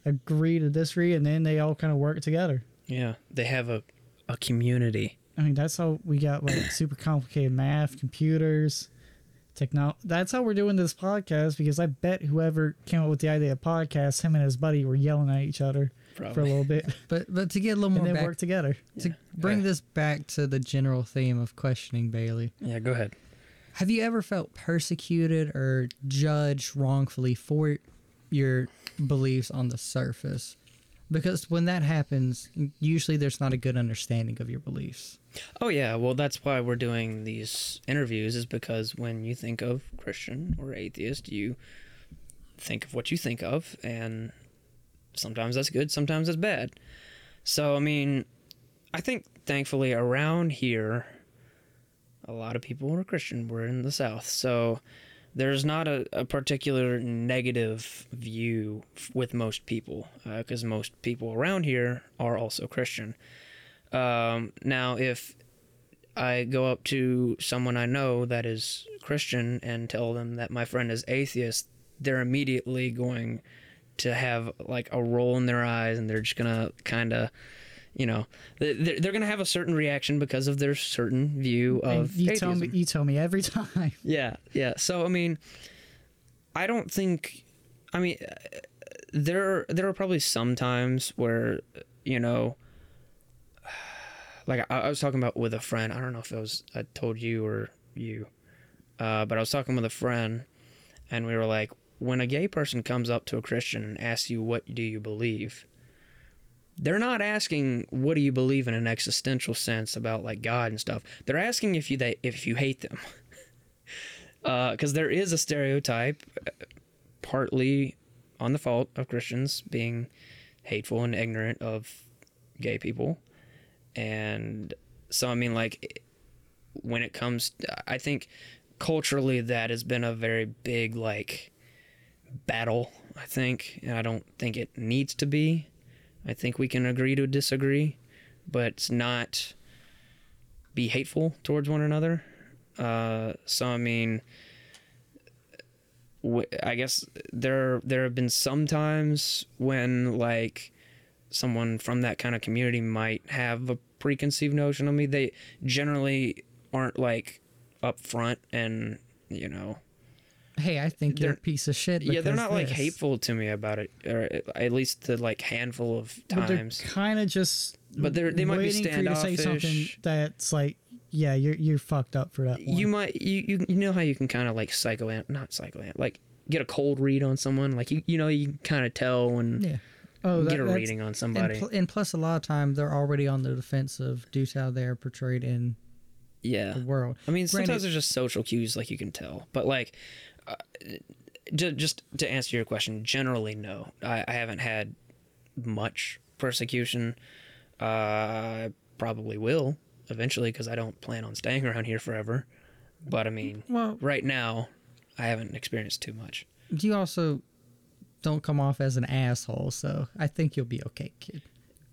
agree to disagree, and then they all kind of work together. Yeah. They have a, a community. I mean, that's how we got like (coughs) super complicated math, computers, technology. That's how we're doing this podcast because I bet whoever came up with the idea of podcast, him and his buddy were yelling at each other for a little bit (laughs) But but to get a little and more then back work together. to bring Yeah. this back to the general theme of questioning Bailey. Yeah, go ahead. Have you ever felt persecuted or judged wrongfully for your beliefs on the surface? Because when that happens, usually there's not a good understanding of your beliefs. Oh yeah, well that's why we're doing these interviews is because when you think of Christian or atheist, you think of what you think of and sometimes that's good, sometimes that's bad. So I mean, I think thankfully around here a lot of people are Christian. We're in the South. So there's not a, a particular negative view f- with most people because most people around here are also Christian. Um, now, if I go up to someone I know that is Christian and tell them that my friend is atheist, they're immediately going to have like a roll in their eyes and they're just gonna kind of, you know, they- they're, they're gonna have a certain reaction because of their certain view And of you tell me, you tell me every time. (laughs) Yeah, yeah. So I mean, I don't think. I mean, there there are probably some times where you know, like I, I was talking about with a friend. I don't know if it was I told you or you, uh, but I was talking with a friend, and we were like, when a gay person comes up to a Christian and asks you what do you believe. They're not asking what do you believe in an existential sense about like God and stuff. They're asking if you they if you hate them (laughs) because there is a stereotype, uh, partly on the fault of Christians being hateful and ignorant of gay people, and so I mean, like, when it comes, I think culturally that has been a very big like battle. I think, and I don't think it needs to be. I think we can agree to disagree, but not be hateful towards one another. Uh, so I mean, I guess there there have been some times when like someone from that kind of community might have a preconceived notion of me. They generally aren't like upfront and you know Hey, I think you're a piece of shit. yeah they're not like hateful to me about it or uh, at least the like handful of times kind of just. But they're- they might be waiting for you to say something standoffish. that's like, yeah, you're you're fucked up for that. One. you might you, you you know how you can kind of like psycho not psycho like get a cold read on someone like you you know you kind of tell when Yeah. oh, that, get a reading on And, somebody pl- and plus, a lot of time they're already on the defensive due to how they're portrayed in yeah the world. I mean, Granted- sometimes there's just social cues, like you can tell. But like, uh, ju- just to answer your question, generally no. I, I haven't had much persecution. Uh, I probably will eventually because I don't plan on staying around here forever. But I mean, Well, right now, I haven't experienced too much. You also don't come off as an asshole, so I think you'll be okay, kid.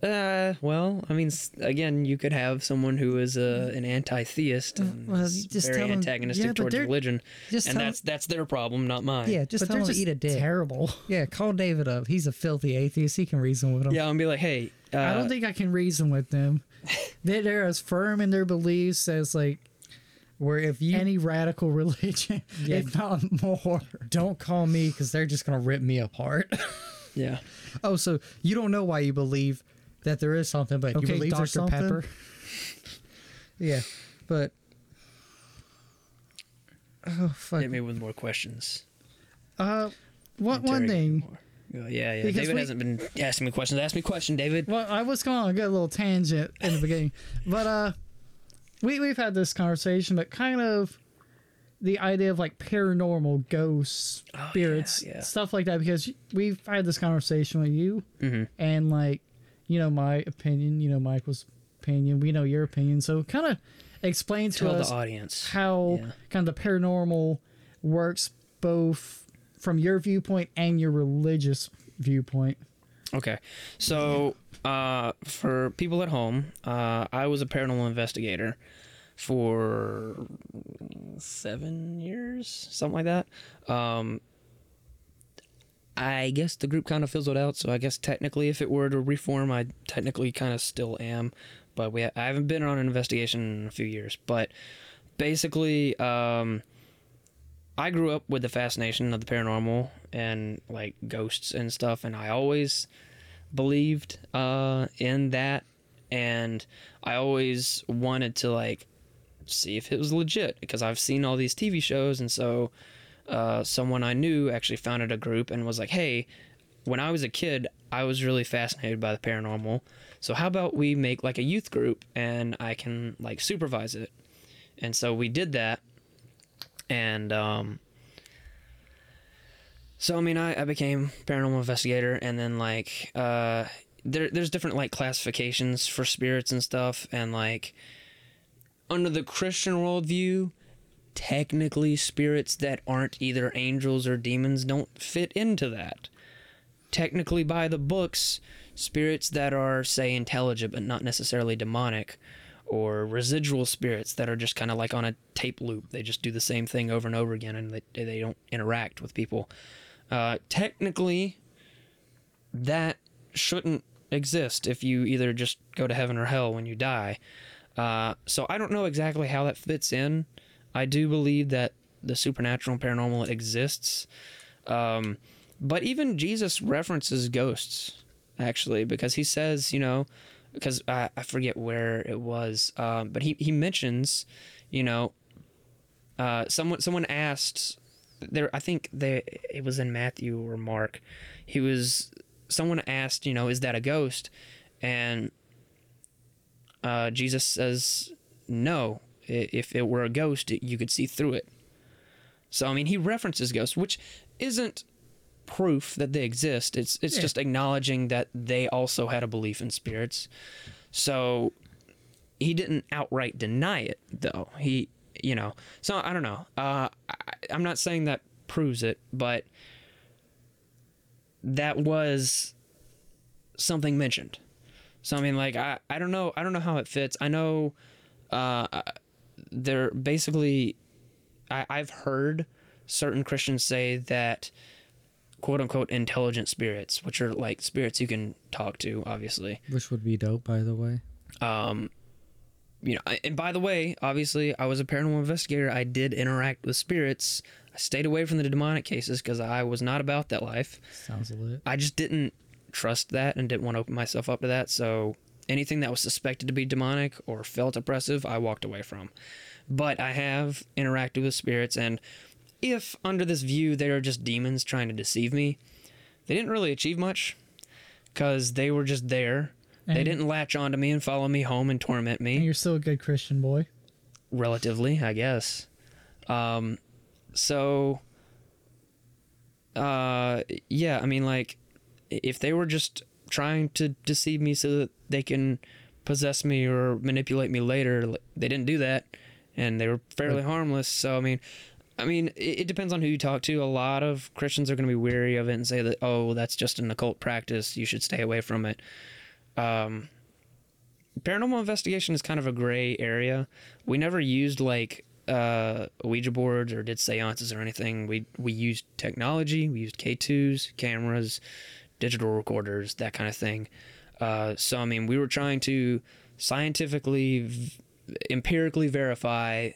Uh, well, I mean, again, you could have someone who is uh, an anti-theist and well, just very tell 'em- antagonistic yeah, towards religion, Just and that's that's their problem, not mine. Yeah, just but tell they're to eat a dick. terrible. (laughs) Yeah, call David up. He's a filthy atheist. He can reason with him. Yeah, and be like, hey, uh, I don't think I can reason with them. (laughs) they, they're as firm in their beliefs as like Where if you any radical religion, (laughs) Yeah. if not more. don't call me because they're just gonna rip me apart. yeah. oh, so you don't know why you believe that there is something, but Okay, you believe there's Dr. something. Pepper. (laughs) Yeah, but oh fuck. Hit me with more questions. Uh, what one thing? more. Yeah, yeah. yeah. Because David we- hasn't been asking me questions. Ask me a question, David. Well, I was going on a good little tangent in the beginning, (laughs) but uh, we we've had this conversation, but kind of the idea of like paranormal ghosts, Oh, yeah, spirits, yeah. stuff like that. Because we've had this conversation with you, Mhm. and like you know my opinion, you know Michael's opinion, we know your opinion. So kind of explain to Tell us the audience. how Yeah. kind of the paranormal works both from your viewpoint and your religious viewpoint. Okay. So, uh, for people at home, uh, I was a paranormal investigator for seven years, something like that. Um, I guess the group kind of fizzled out, so I guess technically, if it were to reform, I technically kind of still am. But we, I haven't been on an investigation in a few years. But basically, um, I grew up with the fascination of the paranormal and like ghosts and stuff, and I always believed uh, in that, and I always wanted to like see if it was legit because I've seen all these TV shows, and so uh, someone I knew actually founded a group and was like, "Hey, when I was a kid, I was really fascinated by the paranormal. So how about we make like a youth group and I can like supervise it?" And so we did that, and um, so I mean, I, I became paranormal investigator, and then like uh, there there's different like classifications for spirits and stuff, and like under the Christian worldview, technically spirits that aren't either angels or demons don't fit into that. Technically, by the books, spirits that are say intelligent but not necessarily demonic or residual spirits that are just kind of like on a tape loop. They just do the same thing over and over again and they, they don't interact with people. Uh, technically, that shouldn't exist if you either just go to heaven or hell when you die. Uh, so I don't know exactly how that fits in. I do believe that the supernatural and paranormal exists. Um, but even Jesus references ghosts, actually, because he says, you know, because I, I forget where it was, um, but he, he mentions, you know, uh, someone someone asked there I think they it was in Matthew or Mark. He was someone asked, you know, is that a ghost? And uh, Jesus says, no. If it were a ghost, you could see through it. So I mean, he references ghosts, which isn't proof that they exist. It's it's Yeah. just acknowledging that they also had a belief in spirits. So he didn't outright deny it, though. He, you know, so I don't know. Uh, I, I'm not saying that proves it, but that was something mentioned. So I mean, like I, I don't know, I don't know how it fits. I know, uh, they're basically, I, I've heard certain Christians say that quote unquote intelligent spirits, which are like spirits you can talk to, obviously. Which would be dope, by the way. Um, you know, and by the way, obviously, I was a paranormal investigator. I did interact with spirits. I stayed away from the demonic cases because I was not about that life. Sounds a lit. I just didn't trust that and didn't want to open myself up to that. So anything that was suspected to be demonic or felt oppressive, I walked away from. But I have interacted with spirits, and if under this view they are just demons trying to deceive me, they didn't really achieve much because they were just there. they didn't latch onto me and follow me home and torment me And you're still a good Christian boy. relatively, I guess. Um, so, uh, yeah, I mean, like, if they were just trying to deceive me so that they can possess me or manipulate me later, they didn't do that, and they were fairly harmless. So, I mean, I mean, it, it depends on who you talk to. A lot of Christians are going to be weary of it and say that, oh, that's just an occult practice. You should stay away from it. Um, paranormal investigation is kind of a gray area. We never used like uh, Ouija boards or did seances or anything. We we used technology. We used K2s, cameras, digital recorders, that kind of thing. Uh, so I mean, we were trying to scientifically, v- empirically verify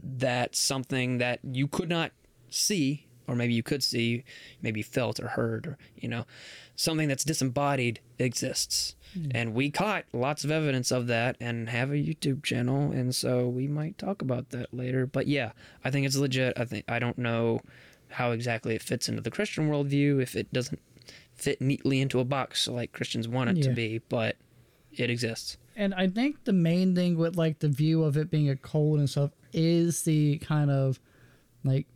that something that you could not see, or maybe you could see, maybe felt or heard, or you know, something that's disembodied exists. And we caught lots of evidence of that and have a YouTube channel, and so we might talk about that later. But yeah, I think it's legit. I think I don't know how exactly it fits into the Christian worldview if it doesn't fit neatly into a box like Christians want it to be, but it exists. And I think the main thing with like the view of it being a cult and stuff is the kind of like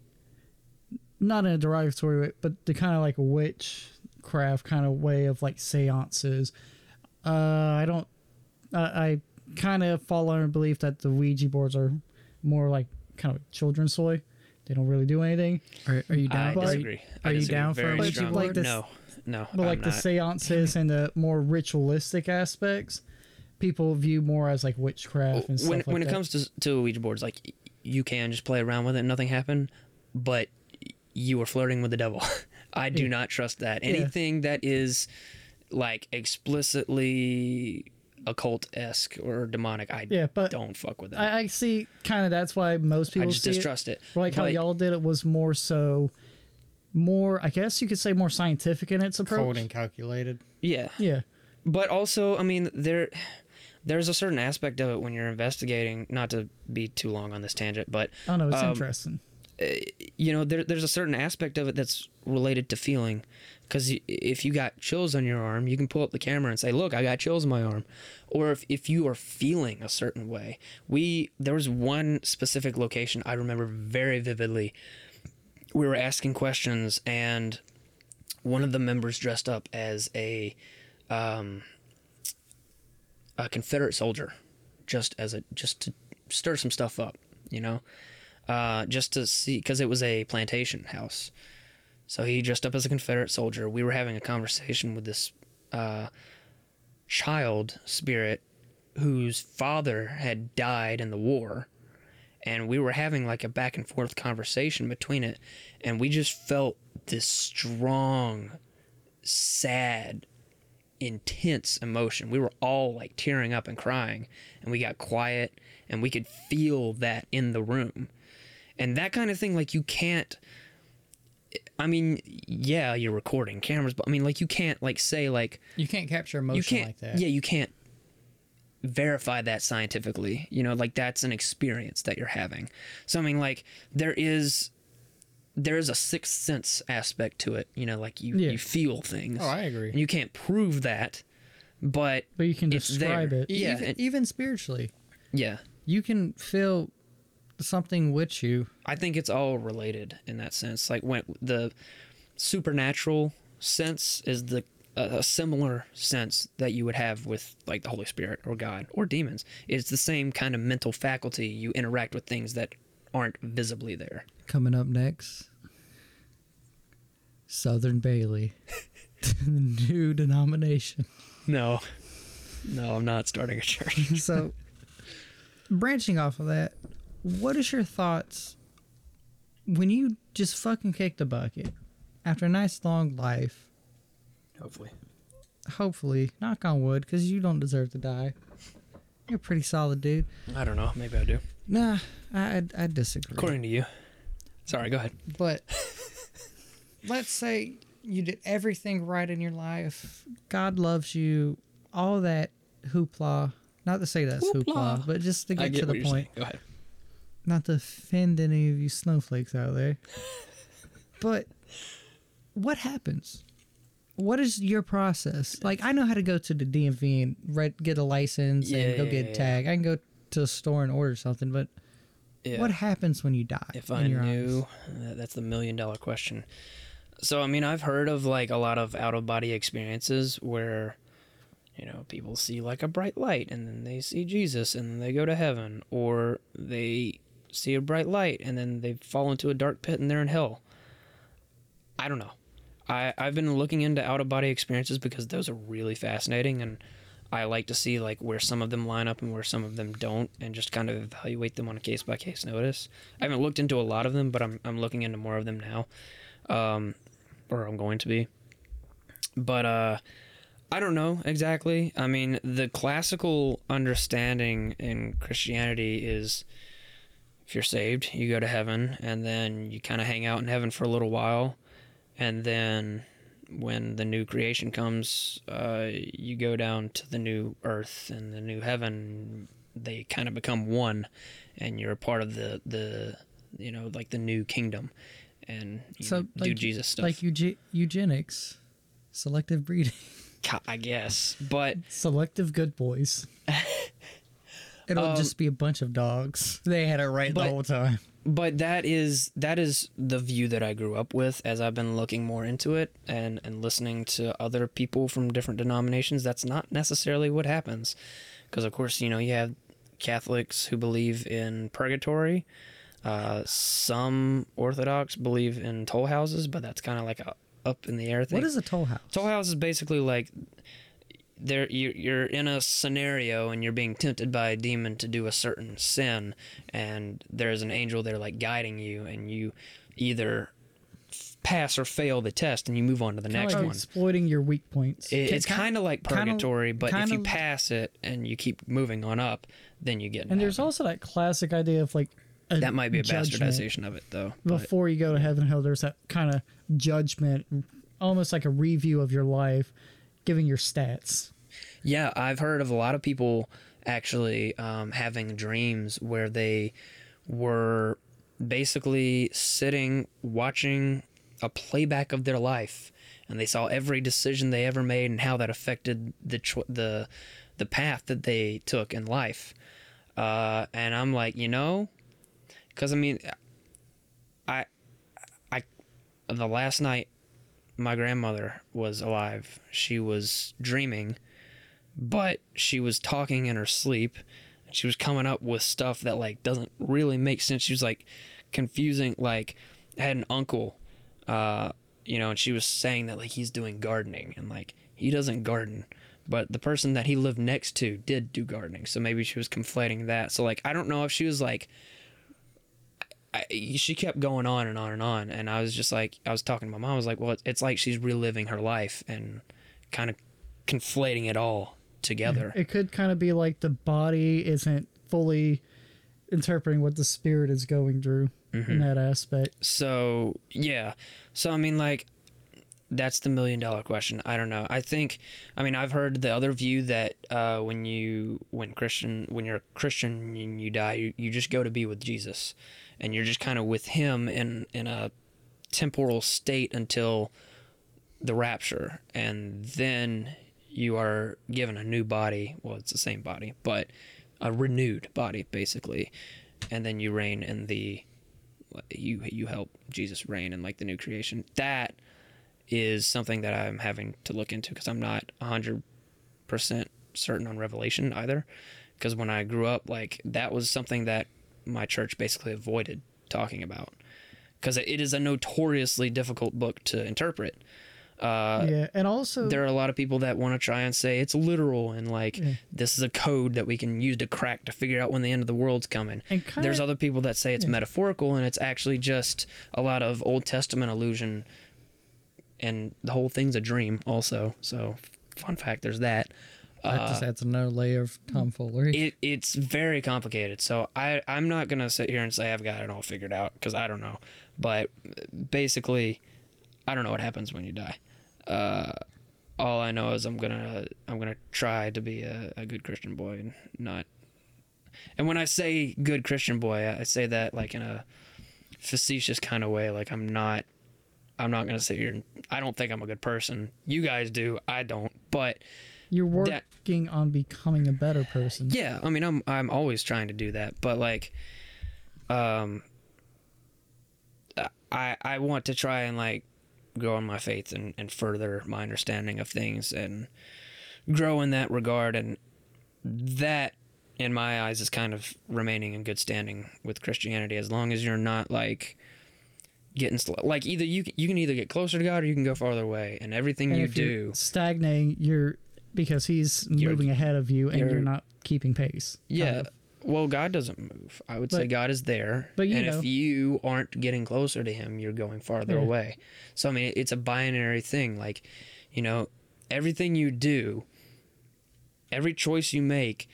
not in a derogatory way, but the kind of like witchcraft kind of way of like seances. Uh, I don't. I I kind of fall under belief that the Ouija boards are more like kind of children's toy they don't really do anything. Are, are you I down? But- are you, disagree. I are you down for a very Ouija strongly. board? Like this- no, no. But like I'm the not. seances and the more ritualistic aspects, people view more as like witchcraft and stuff when like when it that. comes to to Ouija boards, like you can just play around with it, and nothing happened, but you are flirting with the devil. (laughs) I do Yeah. not trust that. Yeah. Anything that is like explicitly occult esque or demonic, I yeah, but don't fuck with that. I, I see kind of that's why most I people just see it. distrust it. Like how y'all did it was more so, more I guess you could say more scientific in its approach. cold and calculated? Yeah, Yeah, but also, I mean, there. There's a certain aspect of it when you're investigating. Not to be too long on this tangent, but I don't know. It's Um, interesting. you know there, there's a certain aspect of it that's related to feeling because if you got chills on your arm you can pull up the camera and say look i got chills on my arm or if, if you are feeling a certain way we there was one specific location i remember very vividly we were asking questions and one of the members dressed up as a um, a confederate soldier just as a just to stir some stuff up you know uh, just to see because it was a plantation house. So he dressed up as a Confederate soldier. We were having a conversation with this uh, child spirit whose father had died in the war, and we were having like a back and forth conversation between it, and we just felt this strong, sad, intense emotion. We were all like tearing up and crying, and we got quiet, and we could feel that in the room and that kind of thing like you can't i mean yeah you're recording cameras but i mean like you can't like say like You can't capture you emotion can't like that. yeah you can't verify that scientifically you know like that's an experience that you're having so i mean like there is there is a sixth sense aspect to it you know like you Yeah. you feel things Oh, I agree. and you can't prove that but But you can it's describe there. it. Yeah, even, and- even spiritually, yeah you can feel something with you. I think it's all related in that sense. Like when the supernatural sense is the a a similar sense that you would have with like the Holy Spirit or God or demons. It's the same kind of mental faculty. You interact with things that aren't visibly there. Coming up next, Southern Bailey, (laughs) new denomination. No, no, I'm not starting a church. (laughs) So, branching off of that, what is your thoughts when you just fucking kick the bucket after a nice long life? Hopefully, Hopefully, knock on wood, because you don't deserve to die. You're a pretty solid dude. I don't know. Maybe I do. Nah, I I, I disagree. According to you. Sorry. Go ahead. But (laughs) let's say you did everything right in your life. God loves you. All that hoopla. Not to say that's hoopla, Hoopla. but just to get, get to the point. Go ahead. Not to offend any of you snowflakes out there. (laughs) but what happens? What is your process? Like I know how to go to the DMV and read, get a license Yeah, and go yeah, get a tag. I can go to a store and order something, but Yeah. what happens when you die? If I knew, eyes? that's the million dollar question. So, I mean, I've heard of like a lot of out of body experiences where, you know, people see like a bright light and then they see Jesus and then they go to heaven, or they see a bright light and then they fall into a dark pit and they're in hell. I don't know. I, I've been looking into out of body experiences because those are really fascinating and I like to see like where some of them line up and where some of them don't and just kind of evaluate them on a case by case notice. I haven't looked into a lot of them, but I'm I'm looking into more of them now. Um or I'm going to be. But uh I don't know exactly. I mean, the classical understanding in Christianity is if you're saved, you go to heaven and then you kind of hang out in heaven for a little while and then when the new creation comes, uh, you go down to the new earth and the new heaven. They kind of become one, and you're a part of the the you know like the new kingdom, and you So, do like- Jesus stuff. like euge- eugenics, selective breeding. I guess, but Selective good boys. (laughs) It'll Um, just be a bunch of dogs. They had it right but- the whole time. but that is that is the view that I grew up with as I've been looking more into it and and listening to other people from different denominations that's not necessarily what happens because of course you know you have Catholics who believe in purgatory Uh, some Orthodox believe in toll houses, but that's kind of like a up in the air thing. What is a toll house? Toll house is basically like there you you're in a scenario and you're being tempted by a demon to do a certain sin, and there's an angel there like guiding you, and you either pass or fail the test, and you move on to the Kinda next like one. exploiting your weak points. It, it's kind of like kinda- purgatory, but if you pass it and you keep moving on up, then you get. and there's heaven. also that classic idea of like that might be a bastardization of it, though. but- before you go to heaven hell there's that kind of judgment almost like a review of your life giving your stats Yeah, I've heard of a lot of people actually um, having dreams where they were basically sitting watching a playback of their life, and they saw every decision they ever made and how that affected the cho- the the path that they took in life. Uh, and I'm like, you know, because I mean, I I the last night my grandmother was alive, she was dreaming but she was talking in her sleep. She was coming up with stuff that like doesn't really make sense. She was like confusing like I had an uncle uh you know and she was saying that like he's doing gardening and like he doesn't garden but the person that he lived next to did do gardening. So maybe she was conflating that. So like i don't know if she was like I, she kept going on and on and on and i was just like i was talking to my mom i was like well it's, like she's reliving her life and kind of conflating it all together it could kind of be like the body isn't fully interpreting what the spirit is going through Mm-hmm. in that aspect So yeah, so I mean, like, that's the million dollar question. I don't know. I think, I mean, I've heard the other view that uh, when you when Christian when you're a Christian and you die, you, you just go to be with Jesus, and you're just kind of with Him in in a temporal state until the rapture, and then you are given a new body. Well, it's the same body, but a renewed body, basically, and then you reign in the you you help Jesus reign in like the new creation. That is something that I'm having to look into because I'm not hundred percent certain on Revelation either. Because when I grew up, like that was something that my church basically avoided talking about because it is a notoriously difficult book to interpret. Uh, yeah and also there are a lot of people that want to try and say it's literal and like this is a code that we can use to crack to figure out when the end of the world's coming. And kinda- There's other people that say it's metaphorical and it's actually just a lot of Old Testament allusion, and the whole thing's a dream also. So, fun fact, there's that. That just adds another layer of tomfoolery. It it's very complicated. So I I'm not gonna sit here and say I've got it all figured out because I don't know. But basically, I don't know what happens when you die. Uh, all I know is I'm gonna I'm gonna try to be a, a good Christian boy and not. And when I say good Christian boy, I say that like in a facetious kind of way. Like I'm not. I'm not gonna sit here. And, I don't think I'm a good person. You guys do. I don't. But you're that- working on becoming a better person yeah, I mean, I'm I'm always trying to do that, but like, um, I I want to try and like grow in my faith and and further my understanding of things and grow in that regard, and that in my eyes is kind of remaining in good standing with Christianity as long as you're not like getting sl- like either you can- you can either get closer to God or you can go farther away, and everything and you do. stagnating you're because he's You're- moving ahead of you and you're, you're- not keeping pace Yeah. of. Well, God doesn't move. I would say God is there. but you and know. if you aren't getting closer to him, you're going farther Yeah. away. So I mean, it's a binary thing. Like, you know, everything you do, every choice you make,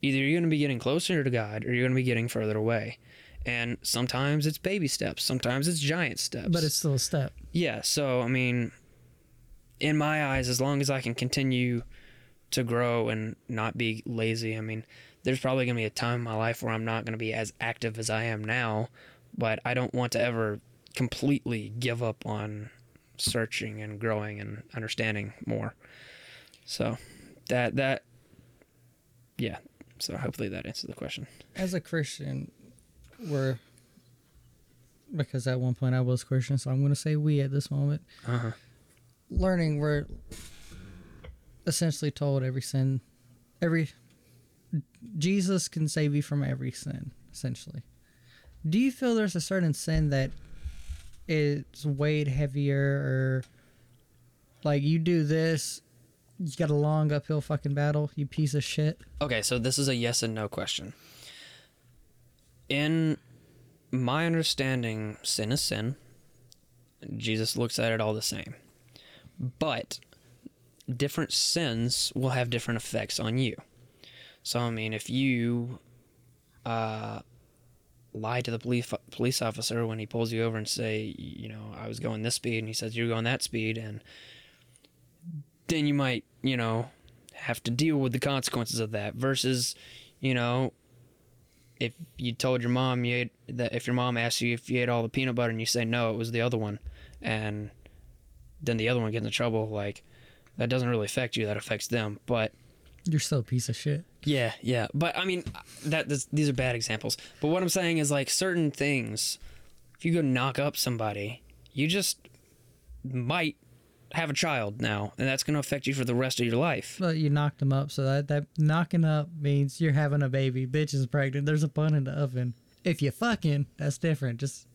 either you're going to be getting closer to God or you're going to be getting further away. And sometimes it's baby steps, sometimes it's giant steps. but it's still a step Yeah, so I mean, in my eyes, as long as I can continue to grow and not be lazy, I mean, there's probably gonna be a time in my life where I'm not gonna be as active as I am now, but I don't want to ever completely give up on searching and growing and understanding more. So that that yeah. So hopefully that answers the question. As a Christian, we're because at one point I was Christian, so I'm going to say we at this moment. Uh-huh. Learning, we're essentially told every sin, every Jesus can save you from every sin, essentially. Do you feel there's a certain sin that is weighed heavier, or like you do this, you got a long uphill fucking battle, you piece of shit? Okay, so this is a yes and no question. In my understanding, sin is sin. Jesus looks at it all the same. But different sins will have different effects on you. So, I mean, if you uh, lie to the police police officer when he pulls you over and say, you know, I was going this speed, and he says you're going that speed, and then you might, you know, have to deal with the consequences of that. Versus, you know, if you told your mom you ate that, if your mom asked you if you ate all the peanut butter and you say no, it was the other one, and then the other one gets in trouble, like that doesn't really affect you. That affects them, but You're still a piece of shit. yeah, yeah. But I mean, that this, these are bad examples. But what I'm saying is like certain things. If you go knock up somebody, you just might have a child now, and that's going to affect you for the rest of your life. But you knocked them up, so that that knocking up means you're having a baby. Bitch is pregnant. There's a bun in the oven. If you fucking, that's different. Just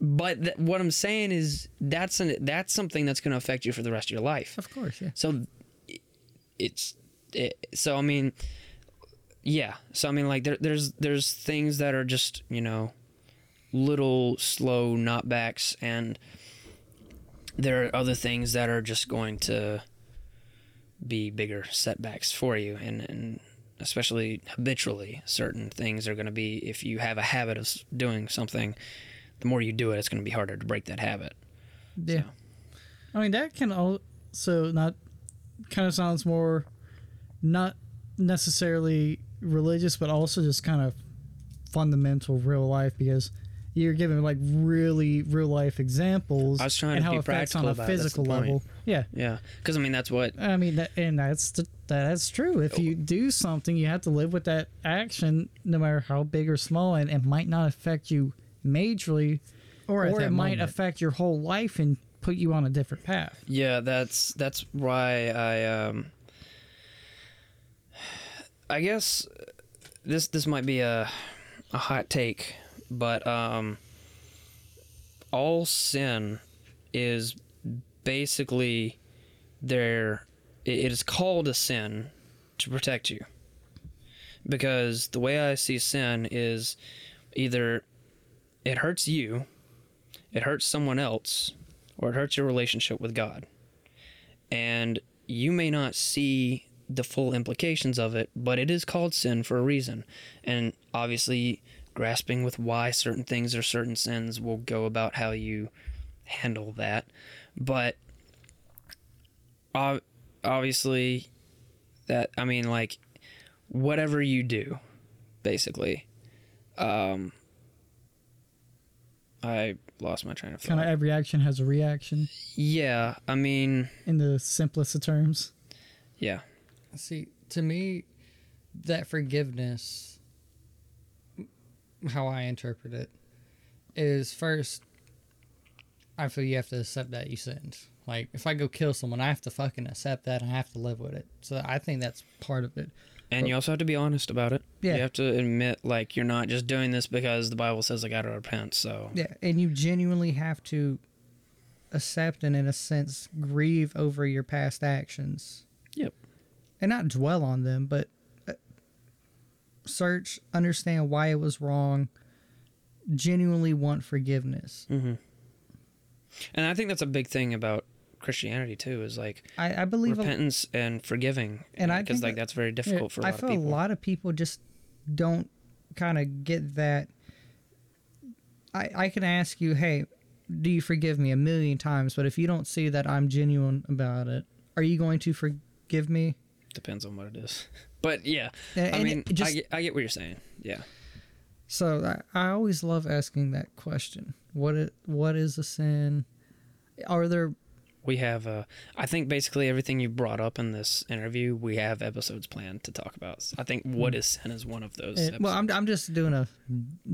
But th- what I'm saying is that's an, that's something that's going to affect you for the rest of your life. of course, yeah. So it's it, so I mean, yeah. So I mean, like there, there's there's things that are just you know little slow knockbacks, and there are other things that are just going to be bigger setbacks for you, and and especially habitually, certain things are going to be if you have a habit of doing something. The more you do it, it's going to be harder to break that habit. Yeah. I mean, that can also not kind of sounds more not necessarily religious, but also just kind of fundamental real life because you're giving like really real life examples I was trying and to how be it affects on a about it, that's physical point. level. Yeah. Yeah, because I mean that's what I mean, that, and that's the, that's true. If you do something, you have to live with that action, no matter how big or small, and it might not affect you majorly, Or, or, it that might moment. affect your whole life and put you on a different path. Yeah, that's that's why I um I guess this this might be a a hot take, but um all sin is basically there it it is called a sin to protect you. Because the way I see sin is either it hurts you, it hurts someone else, or it hurts your relationship with God. And you may not see the full implications of it, but it is called sin for a reason. And obviously, grasping with why certain things are certain sins will go about how you handle that. But obviously, that, I mean, like, whatever you do, basically. Um, I lost my train of thought. Kind of every action has a reaction Yeah, I mean, in the simplest of terms. yeah. See, to me, that forgiveness, how I interpret it, is first, I feel you have to accept that you sinned. Like, if I go kill someone, I have to fucking accept that and I have to live with it. So I think that's part of it. And you also have to be honest about it. Yeah. You have to admit, like, you're not just doing this because the Bible says I got to repent. So, Yeah, and you genuinely have to accept and, in a sense, grieve over your past actions. Yep. And not dwell on them, but uh, search, understand why it was wrong, genuinely want forgiveness. and I think that's a big thing about Christianity, too, is like I, I believe, a, repentance and forgiving. And I Because, like, that's very difficult for a I lot feel of people. a lot of people just don't kind of get that. I, I can ask you, hey, do you forgive me a million times? But if you don't see that I'm genuine about it, are you going to forgive me? Depends on what it is. (laughs) But, yeah. And- I mean, just- I, get, I get what you're saying. Yeah. So I, I always love asking that question. What it, what is a sin? Are there We have, uh, I think basically everything you brought up in this interview, we have episodes planned to talk about. I think what is sin is one of those. Eh, well, I'm, I'm just doing a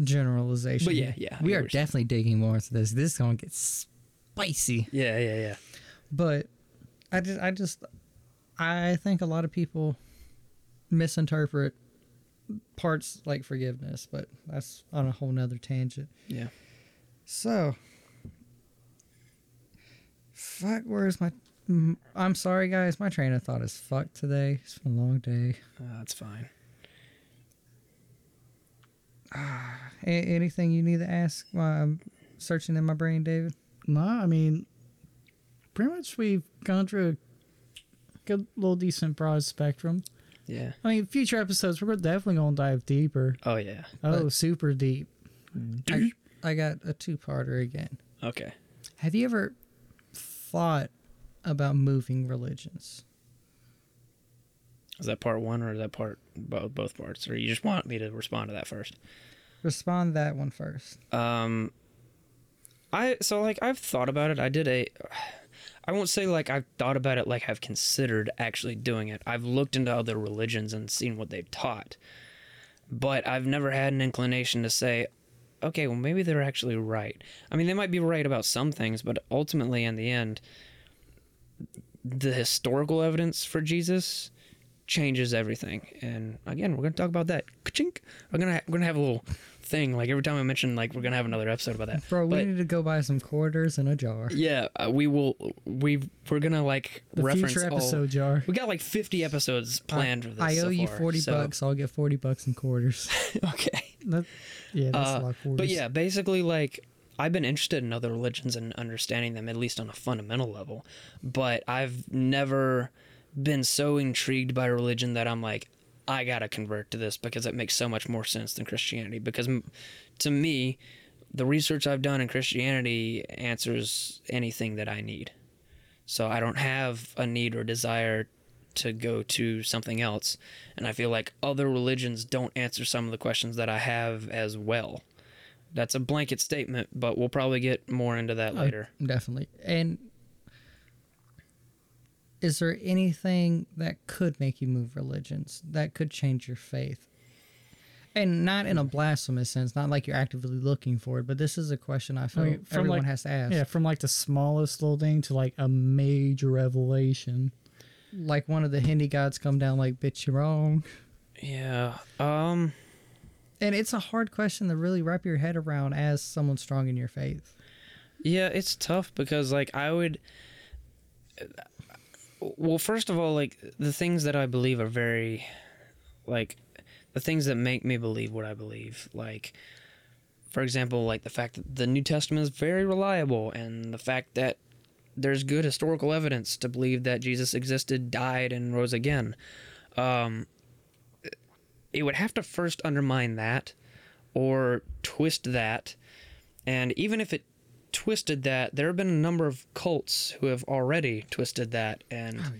generalization. But yeah, yeah, We get are you're saying. definitely digging more into this. This is gonna get spicy. yeah, yeah, yeah. But I just, I just, I think a lot of people misinterpret parts like forgiveness, but that's on a whole nother tangent. Yeah. So, fuck. Where's my? I'm sorry, guys. My train of thought is fucked today. It's been a long day. Uh, that's fine. A- anything you need to ask while I'm searching in my brain, David? No, I mean, pretty much we've gone through a good little decent broad spectrum. Yeah. I mean, future episodes we're definitely gonna dive deeper. Oh yeah. Oh, But- super deep. I, I got a two-parter again. Okay. Have you ever thought about moving religions? Is that part one or is that part both both parts? Or you just want me to respond to that first? Respond that one first. Um, I so like I've thought about it. I did a. (sighs) I won't say like I've thought about it like I've considered actually doing it. I've looked into other religions and seen what they've taught, but I've never had an inclination to say, okay, well maybe they're actually right. I mean, they might be right about some things, but ultimately, in the end, the historical evidence for Jesus changes everything. And again, we're gonna talk about that. Ka-chink. We're gonna we're gonna have a little thing like every time I mention like we're gonna have another episode about that. Bro, we But- need to go buy some quarters and a jar. Yeah, uh, we will. We we're gonna like The reference future all- episode jar. we got like 50 episodes planned for this. I owe so you far, 40 so- bucks. I'll get 40 bucks in quarters. (laughs) Okay. That, yeah, that's Uh, a lot of quarters. But yeah, basically, like I've been interested in other religions and understanding them at least on a fundamental level, but I've never been so intrigued by religion that I'm like, I gotta convert to this because it makes so much more sense than Christianity. Because m- to me, the research I've done in Christianity answers anything that I need. So I don't have a need or desire to go to something else. And I feel like other religions don't answer some of the questions that I have as well. That's a blanket statement, but we'll probably get more into that Uh, later. Definitely. And is there anything that could make you move religions that could change your faith? And not in a blasphemous sense, not like you're actively looking for it, but this is a question I feel mean, from, everyone like- has to ask. Yeah, from like the smallest little thing to like a major revelation. Like one of the Hindi gods come down like, bitch, you're wrong. Yeah. Um And it's a hard question to really wrap your head around as someone strong in your faith. Yeah, it's tough because like I would well, first of all, like the things that I believe are very like the things that make me believe what I believe. Like for example, like the fact that the New Testament is very reliable and the fact that there's good historical evidence to believe that Jesus existed, died and rose again. Um it would have to first undermine that or twist that and even if it twisted that, there have been a number of cults who have already twisted that. And oh,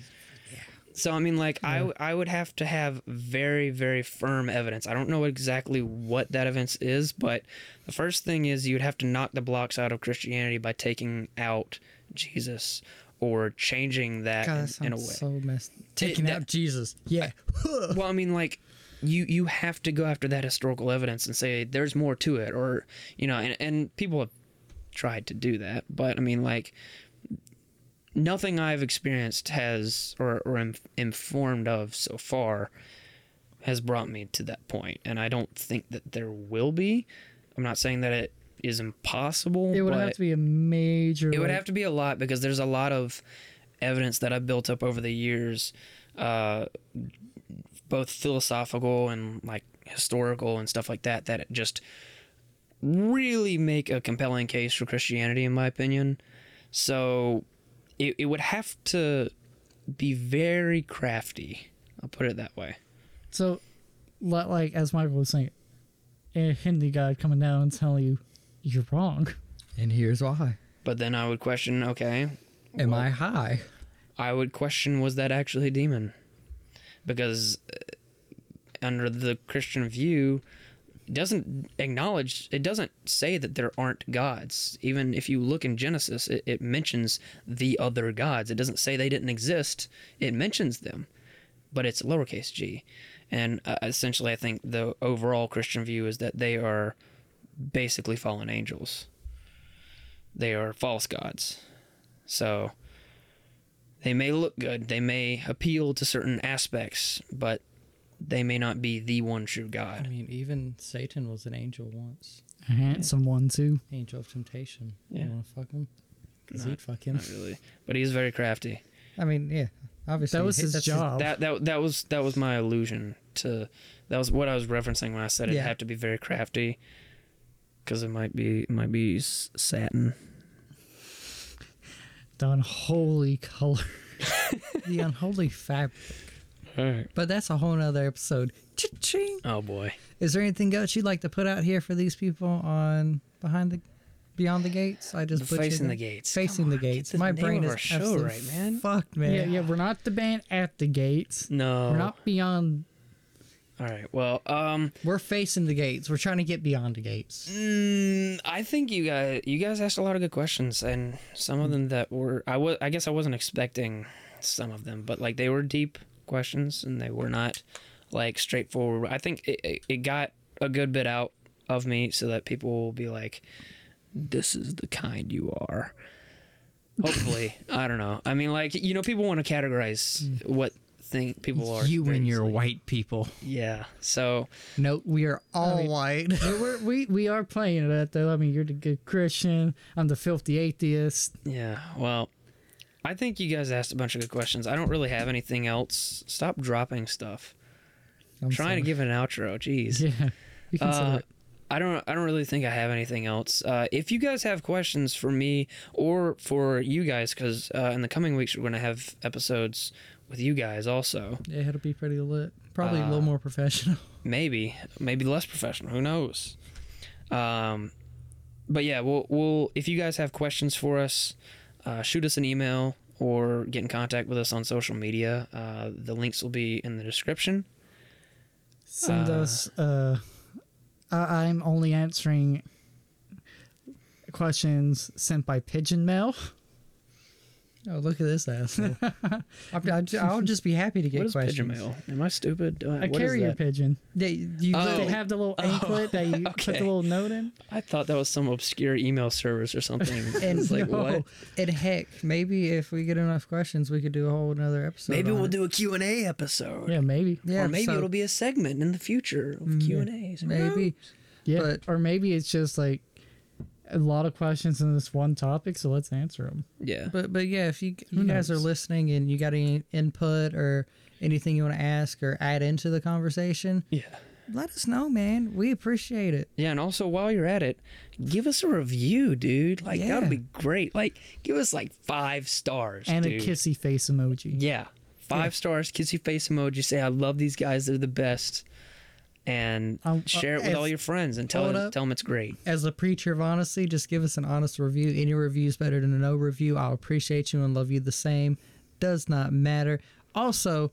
so, I mean, like, I, I would have to have very, very firm evidence. I don't know exactly what that evidence is, but the first thing is you'd have to knock the blocks out of Christianity by taking out Jesus or changing that God, that in, in a way. so messed. Taking that- out Jesus. Yeah. well, I mean, like you you have to go after that historical evidence and say there's more to it, or you know, and and people have tried to do that, but I mean, like nothing I've experienced has or or am informed of so far has brought me to that point, and I don't think that there will be. I'm not saying that it is impossible. It would have to be a major. it would have to be a lot because there's a lot of evidence that I've built up over the years, uh, both philosophical and like historical and stuff like that, that it just really make a compelling case for Christianity, in my opinion. So it, it would have to be very crafty. I'll put it that way. So, li- like as Michael was saying, a Hindi god coming down and telling you you're wrong. And here's why. But then I would question, okay, Am well, I high? I would question was that actually a demon? Because uh, under the Christian view, it doesn't acknowledge, it doesn't say that there aren't gods. Even if you look in Genesis, it, it mentions the other gods. It doesn't say they didn't exist, it mentions them, but it's lowercase g. And uh, essentially, I think the overall Christian view is that they are basically fallen angels, they are false gods. So they may look good, they may appeal to certain aspects, but they may not be the one true God. I mean, even Satan was an angel once. A handsome one too. Angel of temptation. Yeah. You want to fuck him? Because Not- he'd fuck him. Not really, but he's very crafty. I mean, yeah. Obviously, That was his that's job. That that that was that was my allusion to that was what I was referencing when I said it had to be very crafty because it might be it might be satin. The unholy color. (laughs) the unholy fabric. All right. But that's a whole nother episode. Cha-ching. Oh boy. Is there anything else you'd like to put out here for these people on behind the beyond the gates? I just butchered Facing the gates. Facing Come the gates. the My brain is our show absolutely right, man. Fucked, man. Yeah, yeah, we're not the band at the gates. No. We're not beyond. All right. Well, um, We're facing the gates. We're trying to get beyond the gates. mm, I think you guys you guys asked a lot of good questions, and some of them that were I was I guess I wasn't expecting some of them, but like they were deep questions and they were not like straightforward. I think it, it, it got a good bit out of me so that people will be like, "This is the kind you are." Hopefully, (laughs) I don't know. I mean, like you know, people want to categorize mm. what thing people are. You very and your easily. white people. Yeah. So No, we are all mean- white. We're, we we are playing that though. I mean, you're the good Christian. I'm the filthy atheist. Yeah, well, I think you guys asked a bunch of good questions. I don't really have anything else. Stop dropping stuff. I'm trying sorry. to give an outro. Jeez. (laughs) Yeah, you consider Uh. I don't. I don't really think I have anything else. Uh, if you guys have questions for me or for you guys, because uh, in the coming weeks we're going to have episodes with you guys also. Yeah, it'll be pretty lit. Probably a Uh, little more professional. (laughs) Maybe, maybe less professional. Who knows? Um, but yeah, we'll, we'll if you guys have questions for us, uh, shoot us an email or get in contact with us on social media. Uh, the links will be in the description. Send uh, us. Uh, I, I'm only answering questions sent by pigeon mail. (laughs) Oh, look at this asshole. (laughs) I'll, I'll just be happy to get What is questions. pigeon mail? Am I stupid? Uh, A what is carrier that? pigeon. They, you Oh. They have the little Oh, anklet that you (laughs) put the little note in. I thought that was some obscure email service or something. (laughs) and it's like no. what? And heck, maybe if we get enough questions, we could do a whole another episode. Maybe we'll it. do a Q&A episode. Yeah, maybe. Yeah, or maybe so it'll be a segment in the future of Mm, yeah. Q&As. Maybe. Yeah, But- or maybe it's just like a lot of questions in this one topic, so let's answer them. Yeah. But but yeah, if you Who you guys are listening and you got any input or anything you want to ask or add into the conversation, Yeah. let us know, man. We appreciate it. Yeah, and also while you're at it, give us a review, dude. Like that'd be great. Like give us like five stars, And dude. a kissy face emoji. Yeah, five stars, kissy face emoji. Say I love these guys. They're the best, and Um, uh, share it with as- all your friends and tell them, tell them it's great. As a preacher of honesty, just give us an honest review. Any review is better than a no review. I'll appreciate you and love you the same. Does not matter. Also,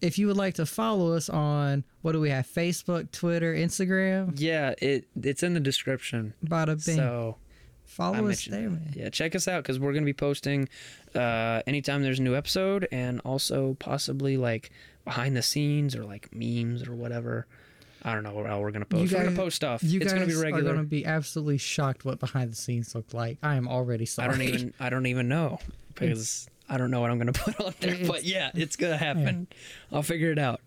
if you would like to follow us on what do we have? Facebook, Twitter, Instagram. Yeah, it it's in the description. Bada bing. So follow us there, man. Yeah, check us out because we're gonna be posting uh, anytime there's a new episode, and also possibly like behind the scenes or like memes or whatever. I don't know how we're gonna post. You we're gonna post stuff. You it's guys gonna be regular. are to be absolutely shocked what behind the scenes look like. I am already I don't even I don't even know (laughs) because I don't know what I'm gonna (laughs) put on there. But yeah, it's gonna happen. I'll figure it out.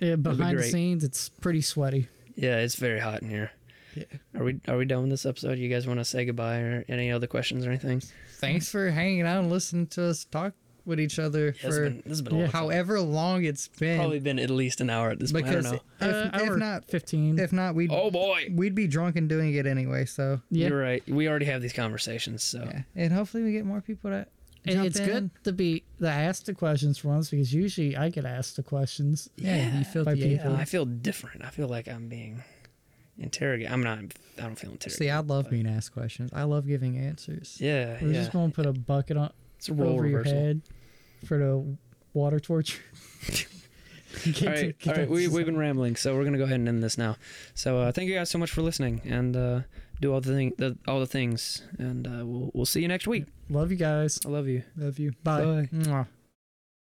Yeah, behind the scenes, it's pretty sweaty. Yeah, it's very hot in here. Yeah. Are we are we done with this episode? You guys want to say goodbye or any other questions or anything? Thanks for hanging out and listening to us talk with each other Yeah, this, for has been, this has been yeah, time. however long it's been. probably been at least an hour at this point. I don't if, know. Uh, if hour not, 15. if not, we'd Oh boy, we'd be drunk and doing it anyway. So yeah. you're right. We already have these conversations, so yeah, and hopefully we get more people to. And jump it's in. good to be to ask the questions for once because usually I get asked the questions. Yeah, you feel by the people. Yeah, I feel different. I feel like I'm being interrogated. I'm not. I don't feel interrogated. See, I love but- being asked questions. I love giving answers. Yeah, We're yeah. just going to put a bucket on it's a role over reversal. your head for the water torture. (laughs) Get All to- right, get all right. We, we've been rambling, so we're gonna go ahead and end this now. So uh, thank you guys so much for listening, and uh, do all the thing, the, all the things, and uh, we'll we'll see you next week. Love you guys. I love you. Love you. Bye. Bye. Mwah.